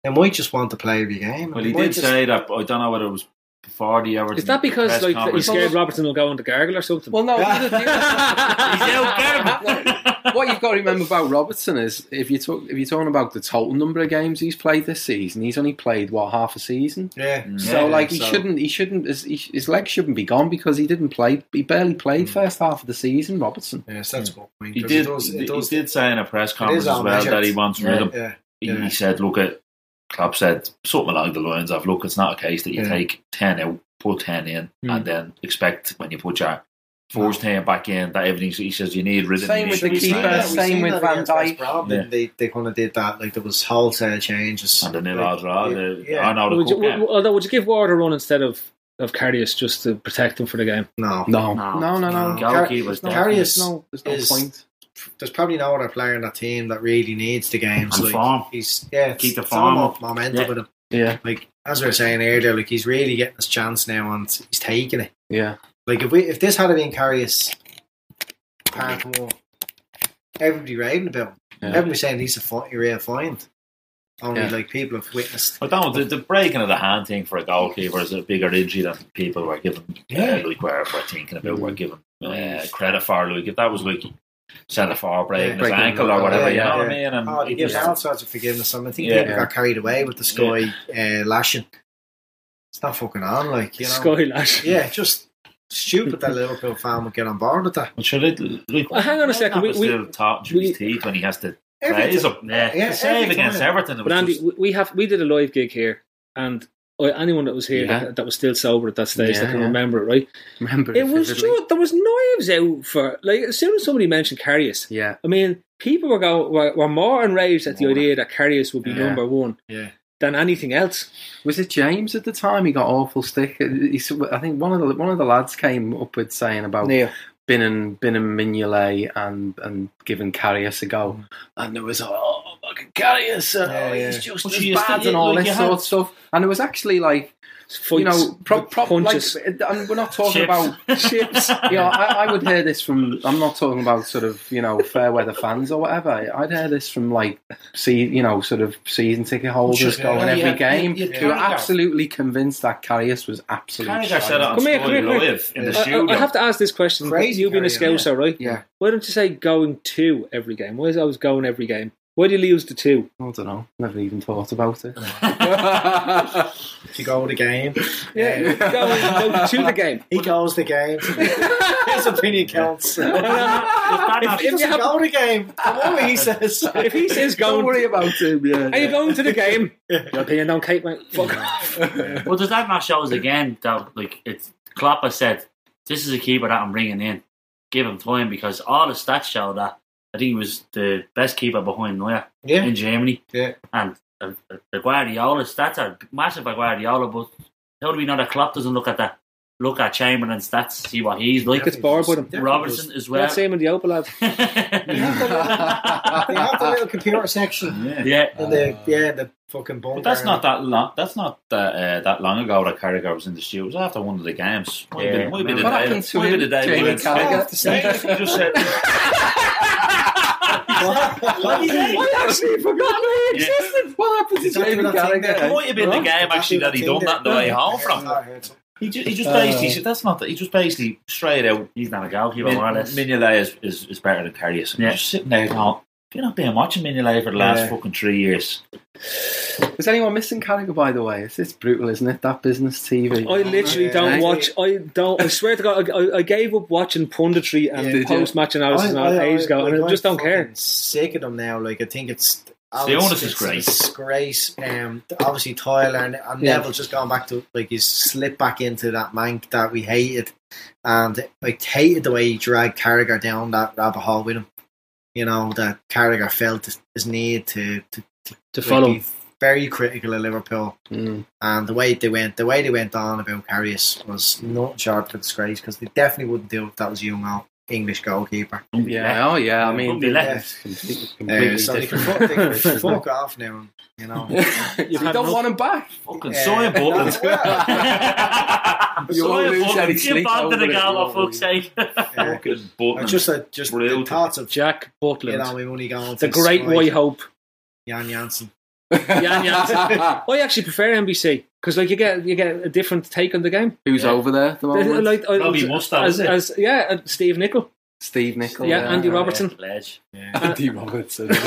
they might just want to play every game. Well, he did just- say that. but I don't know whether it was before the Everton. Is that because press like conference. he's scared Robertson will go on to gargle or something? Well, no. the other- the other- He's out there. what you've got to remember about Robertson is if you talk if you're talking about the total number of games he's played this season, he's only played what half a season. Yeah. Mm. So Yeah, like he so- shouldn't he shouldn't his, his legs shouldn't be gone because he didn't play he barely played mm. first half of the season. Robertson. Yes, that's a mm. good point. He 'cause did. It does, it he did say in a press conference as well measured. that he wants rid Yeah. of him. yeah, yeah. he said, "Look at." Klopp said something along the lines of, "Look, it's not a case that you Yeah. take ten out, put ten in, Mm. and then expect when you put your first ten back in that everything." He says you need rid of Same with the You need to keeper, Yeah, same with Van against Dijk. Yeah. They they kind of did that. Like there was wholesale changes. and the nil Like, odds draw. yeah, the- yeah. I know would you, cup game. would- although, would you give Ward a run instead of of Karius just to protect him for the game? No, No, No. no, no, no. No. Goalkeeper's There's no, definitely- there's no, there's no is- point. There's probably no other player in that team that really needs the games. And like form. he's yeah, Keep the it's form mo- up. momentum Yeah. with him. Yeah, Like as we were saying earlier, like he's really getting his chance now, and he's taking it. yeah. Like if we if this had been Karius part one, everybody raving about him. Yeah. Everybody saying he's a, fi- a real find. Only Yeah. like people have witnessed. But don't the, the breaking of the hand thing for a goalkeeper is a bigger injury than people were giving, Yeah. uh, like were, were thinking about, Mm-hmm. were giving uh, credit for. Like if that was like centre forward breaking Yeah. his Breaking ankle or whatever, yeah, you know yeah, what I mean? And Oh, they it give was- all sorts of forgiveness. And I think Yeah. people got carried away with the Sky uh, lashing. It's not fucking on, like you know. Sky lash. Yeah, just stupid that Liverpool fan would get on board with that. But sure, it, like, Well, hang on a second, Redknapp we- is we- still talking through we- his teeth when he has to Every praise ti- up. Yeah. Yeah, save against time. Everton. But Andy, just, we- we have we did a live gig here, and uh, anyone that was here Yeah. that, that was still sober at that stage Yeah, that can yeah. remember it, right? Remember It was just there was knives out for like as soon as somebody mentioned Karius, Yeah, I mean people were going were, were more enraged at the More. idea that Karius would be number one Yeah. than anything else. was it James at the time? He got awful stick. He, I think one of the one of the lads came up with saying about Neil. binning binning Mignolet and and giving Karius a go, and there was oh fucking Karius, uh, Yeah, yeah. he's just But as you used bad and all like, this sort had- of stuff, and it was actually like Fights, you know pro, pro, like, and we're not talking Chips. about chips. you know, I, I would hear this from. I'm not talking about sort of you know fair weather fans or whatever. I'd hear this from like see you know sort of season ticket holders Just- going yeah, every yeah, game yeah, yeah, who are absolutely convinced that Karius was absolutely. Said Come here, Sky come here, come here. Live in the Yeah. I. I have to ask this question. Crazy you being a Carrius, scouser, right? Yeah, Why don't you say going to every game? Why is it always going every game? Why do you lose the two? I don't know. Never even thought about it. To go to the game. Yeah, go, go to the game. He goes the game. His opinion counts. if, if He you doesn't have, go to the game. Come on, he says. if he says don't worry about him. Yeah, are you going to the game? Your opinion don't count, mate. Fuck off. Well, does that not show us again that like it's Klopp has said this is a keeper that I'm bringing in, give him time because all the stats show that I think he was the best keeper behind Neuer Yeah. in Germany, Yeah. and uh, uh, the Guardiola stats are massive by Guardiola, but how do we know that Klopp doesn't look at that? Look at Chamberlain's stats, see what he's like. Gets bored with him. Robertson as well. Let's see him in the Opel lad. They have the little computer section. Yeah. yeah, And the, yeah, the fucking bunker. But that's not that long. That's not that uh, that long ago that Carragher was in the studio. It was after one of the games. Might Yeah. be, might be the What day. happened to might be him, the day Jamie Carragher? He just said. I actually forgot he Yeah. existed. What happened to Is that Jamie the thing It Gallagher? might have been the game actually the that he done that the way home from. I heard. He just, he just basically said that's not. that He just basically straight out. he's not a goalkeeper, Min- more or less. Mignolet is, is, is better than Karius. And Yeah. just sitting there going, you're not been watching Mignolet for the last Yeah. fucking three years. Is anyone missing Carragher? By the way, it's it's brutal, isn't it? That business TV. I literally Yeah. don't watch. I don't. I swear to God, I, I gave up watching punditry and Yeah. Post match analysis and all ages ago, and I I'm just don't care. fucking Sick of them now. Like I think it's. The onus is it's great. Disgrace. Um, obviously Tyler and, and Yeah. Neville just gone back to like he's slipped back into that mank that we hated, and I hated the way he dragged Carragher down that rabbit hole with him. You know that Carragher felt his, need to to, To like, follow. be- very critical of Liverpool, Mm. and the way they went, the way they went on about Karius was nothing short of disgrace because they definitely wouldn't do it if that was young English goalkeeper. Yeah, oh yeah. I mean, Wouldn't be let. completely, Uh, so they can, different. fuck, they can isn't fuck off now, you know. you don't want him back. Fucking Yeah. sign Butland. You won't lose any Give sleep to the it, goal, you for fuck's sake. Fucking Butland. just, uh, just the Brutal. thoughts of Jack Butland. you Butland, know my money going the great white hope. Jan Jansen. Yeah, yeah. I actually prefer NBC because like you get you get a different take on the game. Who's over there at the moment? Like I- Robbie Mustoe, as, is it? as yeah, uh, Steve Nicol. Steve Nicol. Yeah, oh, Andy Robertson. Pledge. Andy Robertson. but,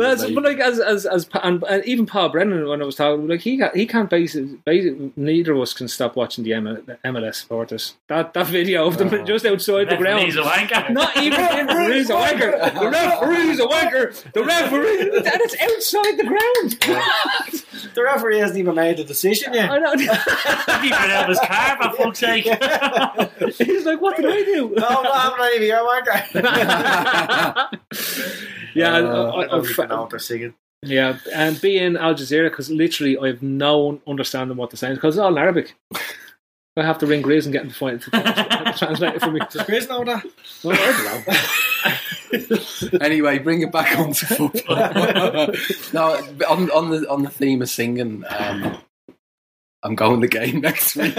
as, but like as as as and, and even Paul Brennan when I was talking like he got, he can't basically, basically neither of us can stop watching the M- the MLS supporters that that video of them oh. just outside the ground Referee's a wanker. not even the referee's a wanker the referee's a wanker the referee and it's outside the ground The referee hasn't even made a decision yet. I know He ran out of his car, for fuck's sake. he's like what did I do No, I'm not even. any of your wanker. yeah I, I I, don't I, even know what they're singing. Yeah, and be in Al Jazeera because literally I have no understanding what they're saying because it's all in Arabic. I have to ring Grizz and get him to find to translate it for me. Does Chris know that? Well, I don't know. anyway, bring it back onto football. no, on, on the on the theme of singing, um, I'm going the game next week,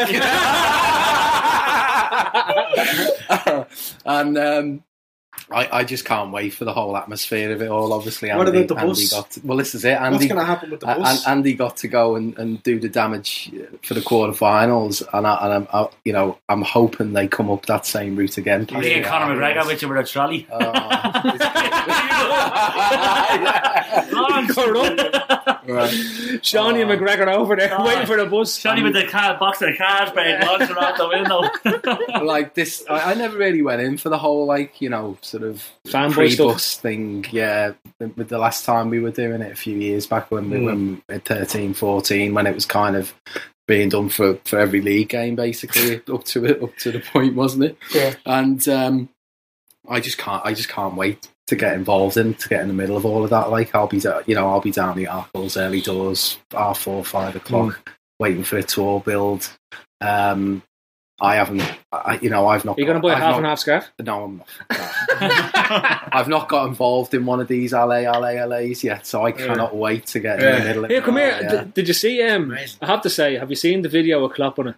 and um, I, I just can't wait for the whole atmosphere of it all. Obviously, Andy, What about the Andy bus? got to- well, this is it. What's Andy, going to happen with the uh, bus? and Andy got to go and, and do the damage for the quarterfinals, and, I, and I'm, I, you know, I'm hoping they come up that same route again. Me and Conor McGregor with you with a trolley. Right. Shawnee and McGregor over there Oh. waiting for the bus. Johnny with the car, box of cards, but launch her out the window. like this, I, I never really went in for the whole like you know sort of Fanboy stuff. pre-bus thing. Yeah, with the last time we were doing it a few years back when we Mm. when at 13, 14, when it was kind of being done for, for every league game basically up to it up to the point, wasn't it? Yeah. And um, I just can't I just can't wait to get involved in to get in the middle of all of that. Like I'll be da- you know I'll be down the Arkles early doors, half four, five o'clock, Mm. waiting for it to all build. Um, I haven't, I, you know, I've not. You're you going to buy a I've half not- and half scarf? No, I'm not. I've not got involved in one of these LA LA LAs yet, so I cannot wait to get in the middle of Here, it. come all, here. yeah. D- did you see? Um, Amazing. I have to say, have you seen the video of Klopp on it?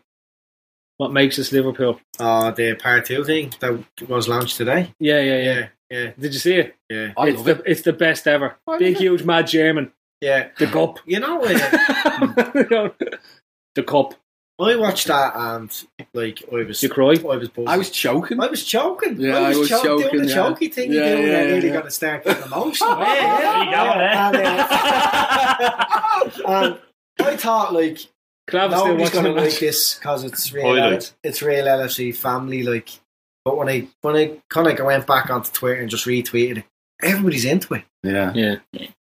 What makes us Liverpool? Oh, the part two thing that was launched today. Yeah, yeah, yeah. Yeah, yeah, Did you see it? yeah. I it's love the it. it's the best ever. Big, huge, mad German. Yeah, The cup. you know, uh, the cup. I watched that and like I was, You cry? I was, buzzing. I was choking. I was choking. Yeah, I was, I was choking, choking, doing the yeah. choky thing you Yeah, do, yeah, and nearly yeah. going to start getting emotional. Yeah, there you go, And, uh, and I thought like Clav is still nobody's watching going the to like this because it's real. Highlights. It's real LFC family. Like, but when I when I kind of went back onto Twitter and just retweeted it, everybody's into it. Yeah, Yeah,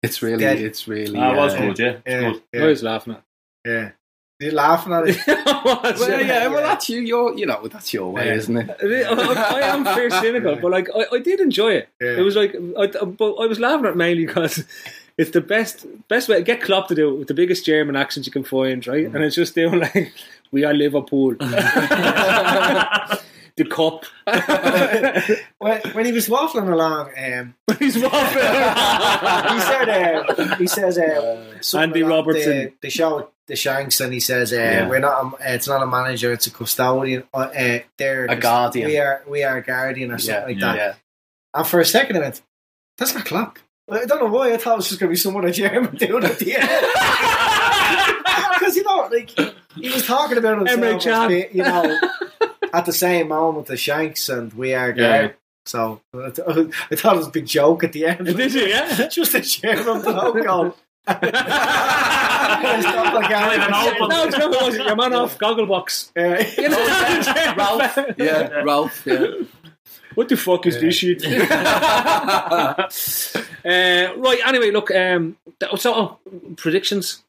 it's really, Dead. it's really. It was uh, good, yeah. It's Yeah, good. I was laughing at. yeah. You're laughing at it. Well, yeah, well, that's you. You're, you know, that's your way, Yeah. isn't it? I, I am fair cynical, but like I, I did enjoy it. Yeah. It was like, I, but I was laughing at it mainly because it's the best best way. Get Klopp to do it with the biggest German accent you can find, right? And it's just doing like, "We are Liverpool." the cup. when, when he was waffling along, um, He's waffling. he said, uh, he says, uh, Andy Robertson. The, the show, the Shanks, and he says, uh, Yeah. "We're not. A, it's not a manager. It's a custodian. Uh, uh, they're A guardian. We are. We are a guardian or something Yeah, like yeah, that." yeah. And for a second, I went, "That's not Klopp." I don't know why. I thought it was just going to be someone in German doing it at the end. Because you know, like he was talking about himself, Emre as Can. being, you know, at the same moment the Shanks and we are Yeah. So I, th- I thought it was a big joke at the end. Did you? Yeah. Just a German bloke going. Stop like Not even open. No, it's not. Was it your man off Gogglebox? Uh, You know, Ralph, yeah, Ralph, yeah. What the fuck is this shit? uh, right. Anyway, look. Um. th- So oh, predictions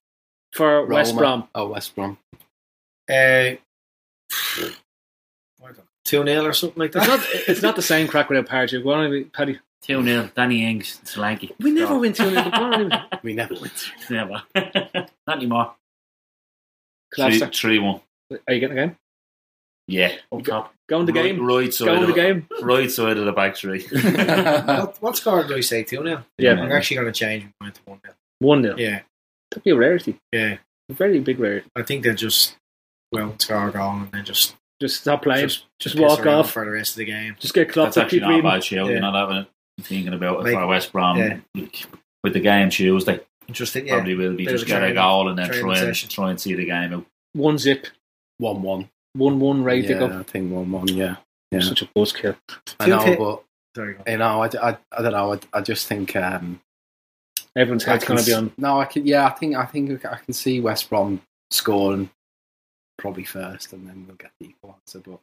for West Brom. Oh, West Brom. uh, two 0 or something like It's that. not. It's not the same crack without Pardew. Go on, Paddy. 2 0. Danny Ings, Solanke. We never win 2 0. We never win. Never. Not anymore. Class. Three, three one. Are you getting the game? Yeah. Up top. Go on the game. Right, right side. Go on the game. Right side of the back three. what, what score do I say? 2 0? Yeah. I'm actually going to change my mind to 1 0. 1 0. Yeah. That'd be a rarity. Yeah. A very big rarity. I think they'll just, well, score a goal and then just, Just stop playing. Just, piss walk off. for the rest of the game. Just get Klopp That's to actually keep not a reading. bad show. Yeah. You're not having it thinking about it Like- for West Brom yeah. with the game Tuesday. Just think, Probably yeah. will be Bit just of a get a goal and then try and session. try and see the game out. One zip. 1 1. 1 1 ready to Yeah, go. I think 1 1, yeah. yeah. Such a buzzkill. I know, but Sorry, go on. you know, I, I, I don't know. I, I just think um, Everyone's head's going to be on. No, I can. Yeah, I think I think I can see West Brom scoring probably first, and then we'll get the equaliser. But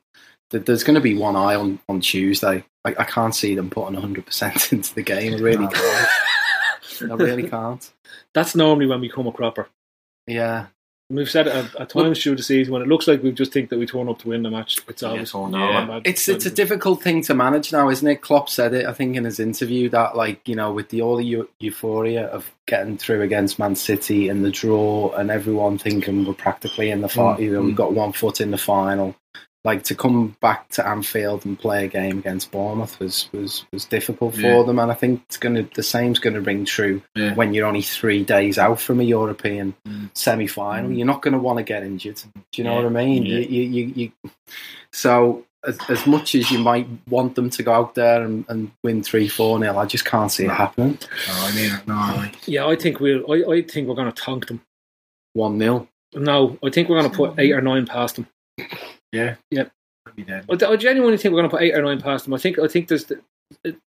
th- there's going to be one eye on on Tuesday. I, I can't see them putting 100 percent into the game. I really can't. I really can't. That's normally when we come a cropper. Yeah, And we've said it at, at times through the season when it looks like we just think that we turn up to win the match. It's always turn no, up. It's it's a difficult thing to manage now, isn't it? Klopp said it, I think, in his interview that like you know with the all the eu- euphoria of getting through against Man City and the draw, and everyone thinking we're practically in the final. Mm. You know, we've mm. got one foot in the final. Like to come back to Anfield and play a game against Bournemouth was was, was difficult for Yeah. them, and I think it's going to the same's going to ring true Yeah. when you're only three days out from a European mm. semi final. You're not going to want to get injured. Do you know Yeah. what I mean? Yeah. You, you, you, you, so as, as much as you might want them to go out there and, and win three four nil, I just can't see it happening. No, I mean, no, I, Yeah, I think we'll. I, I think we're going to tonk them. One 0 No, I think we're going to put eight or nine past them. Yeah. Yep. I'd be. I, I genuinely think we're going to put eight or nine past them. I think. I think there's.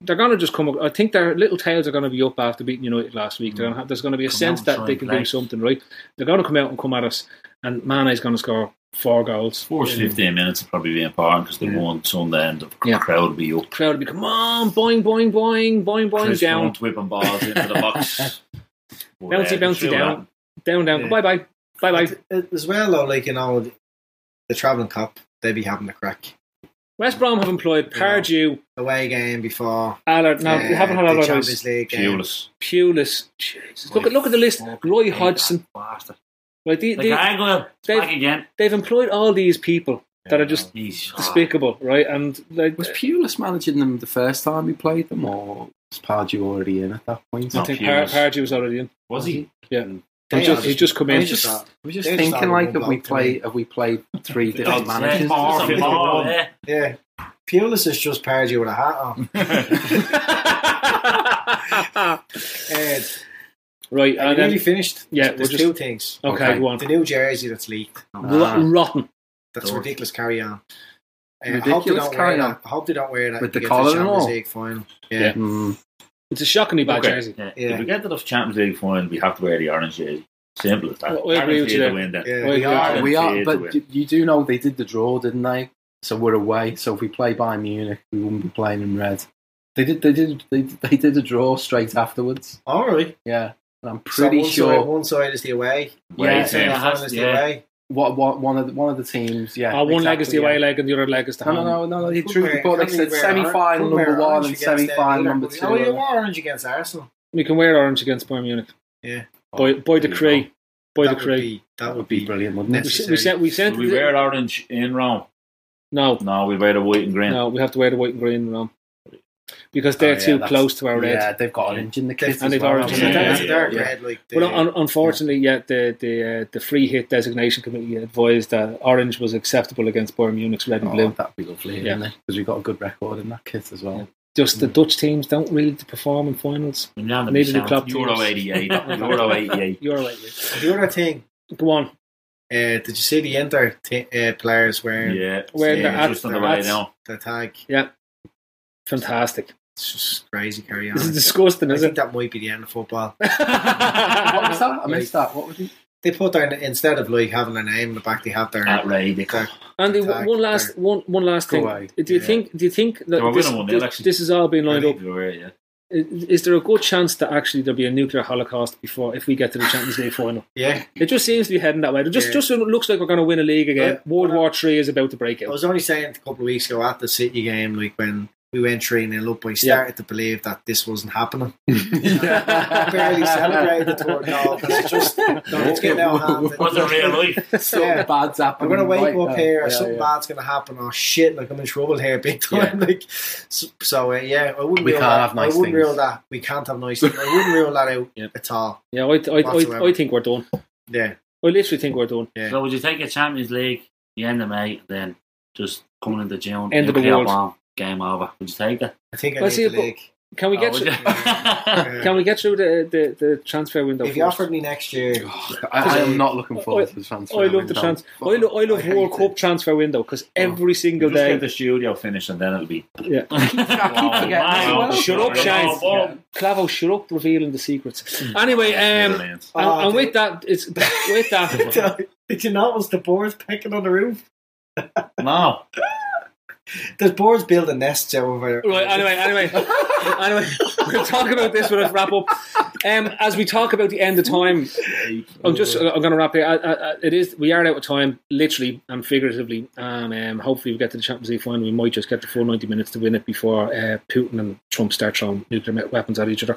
They're going to just come. Up. I think their little tails are going to be up after beating United last week. They're gonna have, there's going to be a Come sense that they can and do something, right? They're going to come out and come at us, and Mane's going to score four goals. First 15 minutes will probably be important because they Yeah. won Sunday and the Yeah. crowd will be up. Crowd will be come on, boing, boing, boing, boing, boing, Chris down, Hunt whipping balls into the box. But, bouncy, uh, bouncy, through down, down, down. Yeah. Bye, bye, bye, bye. As well, though, like, you know, the travelling cup, they'd be having a crack. West Brom have employed Pardew, Away game before. Allard. No, uh, they haven't had the Allardyce. Champions League that. game. Pulis. Pulis. Jesus. Look at look at the list. Roy Hodgson. Bastard. Right, they, Like, they, Angle, they've- back again. they've employed all these people that are just He's despicable, right? And like, Was Pulis managing them the first time he played them, or was Pardew already in at that point? I think Par- Pardew was already in. Was he? Yeah, They he just are- just come in. just- I was just They're just thinking, all like, one have we bloke to played have we played three different Yeah, managers? more, or something? yeah. Yeah. Pulis is just Pardew with a hat on. Uh, right, I and nearly then finished. Yeah, There's we're two just- things. okay, Okay. go on. The new jersey that's leaked. Rotten, rotten. That's Dork. ridiculous. Carry on. Uh, I hope they Ridiculous, don't carry wear on. that. I hope they don't wear that With the get to collar and Champions all? League final. Yeah. Yeah. Mm. It's a shockingly bad Okay. jersey. Yeah. Yeah. If we get to the Champions League final, we have to wear the orange jersey. Simple as that. Well, I agree with you Guaranteed there. to win then. Yeah. Well, we yeah. are. We are, but win. you- you do know they did the draw, didn't they? So we're away. So if we play Bayern Munich, we wouldn't be playing in red. They did. They did. They, they did a draw straight afterwards. Oh, All right. Yeah, and I'm So pretty one sure. Side, one side is the away. Away yeah, team. The Yeah. final is the Yeah. Away. what, what one of the, one of the teams? Yeah, Oh, one leg is the exactly, away yeah. leg and the other leg is the No, home. no, no, no, no. They Could drew, wear- but they said semi final couldn't number one and semi final number oh, two. Oh, you wore orange against Arsenal. We can wear orange against Bayern Munich. Yeah. By by decree. By that would decree. that That would would be be brilliant, wouldn't it? we sent we sent Will we wear orange in Rome? no No, we wear the white and green. no we have to wear the white and green now because they're Oh, yeah, too close to our red. Yeah, they've got orange in the kit, And they've well, orange haven't in the That's kit. yeah. red like the, But un- unfortunately, yeah, the the uh, the free hit designation committee advised that orange was acceptable against Bayern Munich's red and Oh, blue. that'd be lovely, Yeah. Because we've got a good record in that kit as well. Just the Dutch teams don't really perform in finals. We now Neither do sound- club Euro teams. 88. Euro 88. You're right. the other thing. Go on. Uh, did you see the Inter t- uh, players wearing Yeah. Wearing yeah, their hats- just on the their way hats. down. the tag? Yeah, fantastic. It's just crazy. Carry on. This is disgusting, I isn't think that might be the end of football. What was that? I missed that. What was it? They put their instead of like having their name in the back, they have their Outrageous. their- Andy, Tag one last one one last thing. away. Do you Yeah. think? Do you think They were that this, one, this, election. this is all being lined up? They were, yeah. Is, is there a good chance that actually there'll be a nuclear holocaust before if we get to the Champions League final? yeah. It just seems to be heading that way. It just Yeah. just looks like we're going to win a league again. Yeah. World War Three is about to break out. I was only saying a couple of weeks ago at the City game, like when we went 3 0 up, I started to believe that this wasn't happening. yeah. I barely celebrated the third goal because it's just, it's getting out of hand. Wasn't real life. So Yeah. bad's I'm happening. gonna wake right up now. here, Yeah, something yeah. bad's gonna happen. Oh shit! Like I'm in trouble here, big time. Like so, so uh, yeah, I wouldn't We can't that. have nice I wouldn't things. rule that. We can't have nice things. I wouldn't rule that out Yeah. at all. Yeah, I, I, I, I think we're done. Yeah, I literally think we're done. yeah. So would you take a Champions League the end of May, then just coming into June, End of the world. bomb, game over? Would you take that? I think I Well, need see, the league. Can we Oh, get would through, you? Yeah. can we get through the, the, the transfer window? If you offered me next year, I, I am not looking forward I- to the transfer. I love the window. trans. I love, I love I hate World it. Cup transfer window because every single Just day. get the studio finished and then it'll be. Yeah. I keep forgetting as wow. well. Shut up, Shane. Yeah. Clavo, shut up, revealing the secrets. Anyway, um, and, Oh, and with dude. that, it's with that. did you notice the boards pecking on the roof? No. There's boards building nests over there. Right. Anyway, anyway, anyway, we'll talk about this when I wrap up. Um, as we talk about the end of time, I'm just I'm going to wrap here. I, I, I- it is we are out of time, literally and figuratively, and um, hopefully we get to the Champions League final. We might just get the full 90 minutes to win it before uh, Putin and Trump start throwing nuclear weapons at each other.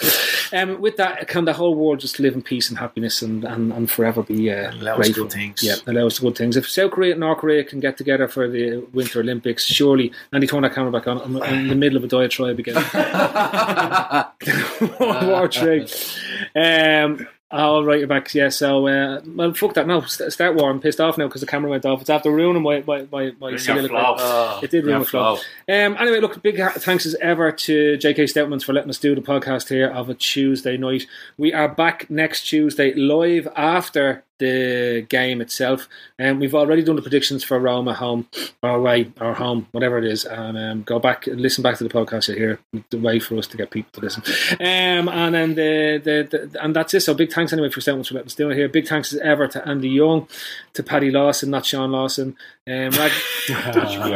Um, with that, can the whole world just live in peace and happiness and, and, and forever be uh, Allow us grateful? good things. Yeah, allow us good things. If South Korea and North Korea can get together for the Winter Olympics, surely Andy, turn that camera back on. I'm, I'm in the middle of a diatribe again. World War Three. Um, I'll write it back. Yeah. So, uh, well, fuck that. No, start war. I'm pissed off now because the camera went off. It's after ruining my my my, my Ruin your soliloquy. flow. It did ruin Your my flow. Um, anyway, look, big thanks as ever to J.K. Stoutmans for letting us do the podcast here of a Tuesday night. We are back next Tuesday live after the game itself, and we've already done the predictions for Roma home or away or home, whatever it is, and um, go back and listen back to the podcast here. The way for us to get people to listen, um, and then the, the, the and that's it. So big thanks anyway for Stoutmans for letting us do it here. Big thanks as ever to Andy Young, to Paddy Lawson, not Sean Lawson. Um, Rag- Sean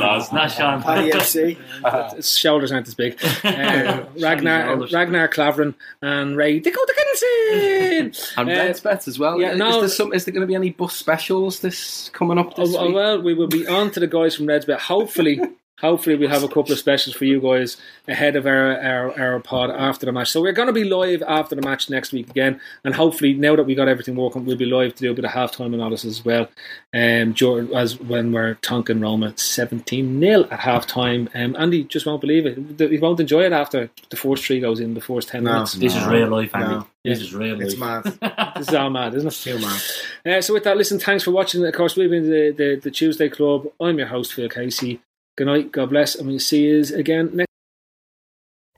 Lawson. Not Sean. Paddy FC. his shoulders aren't as big. Uh, Ragnar shoulders. Ragnar Klavan and Ray Dakota Kinnison. And Uh, Reds as well. yeah, is, no- there some, is there going to be any bus specials this coming up this Oh, oh, week? well, we will be on to the guys from Reds, but hopefully, hopefully we'll have a couple of specials for you guys ahead of our, our, our pod after the match. So we're going to be live after the match next week again, and hopefully now that we got everything working, we'll be live to do a bit of halftime analysis as well. Um, as when we're tonking Roma seventeen 0 at halftime. Um, Andy just won't believe it. He won't enjoy it after the first three goes in the first ten No. minutes. This is real life, Andy. No. This is real It's life. mad. This is all mad, isn't it? Too mad. Uh, so with that, listen, thanks for watching. Of course, we've been the, the, the Tuesday Club. I'm your host, Phil Casey. Good night, God bless, and we'll see you again next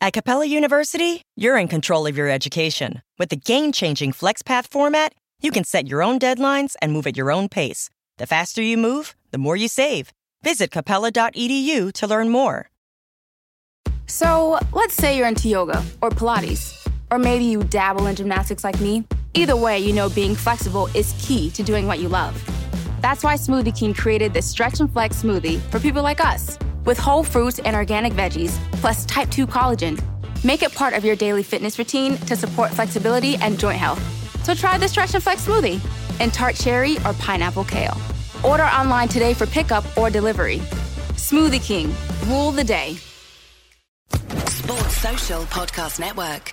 At Capella University, you're in control of your education. With the game changing FlexPath format, you can set your own deadlines and move at your own pace. The faster you move, the more you save. Visit capella.edu to learn more. So, let's say you're into yoga or Pilates, or maybe you dabble in gymnastics like me. Either way, you know being flexible is key to doing what you love. That's why Smoothie King created this Stretch and Flex smoothie for people like us, with whole fruits and organic veggies, plus type 2 collagen. Make it part of your daily fitness routine to support flexibility and joint health. So try the Stretch and Flex smoothie in tart cherry or pineapple kale. Order online today for pickup or delivery. Smoothie King, rule the day. Sports Social Podcast Network.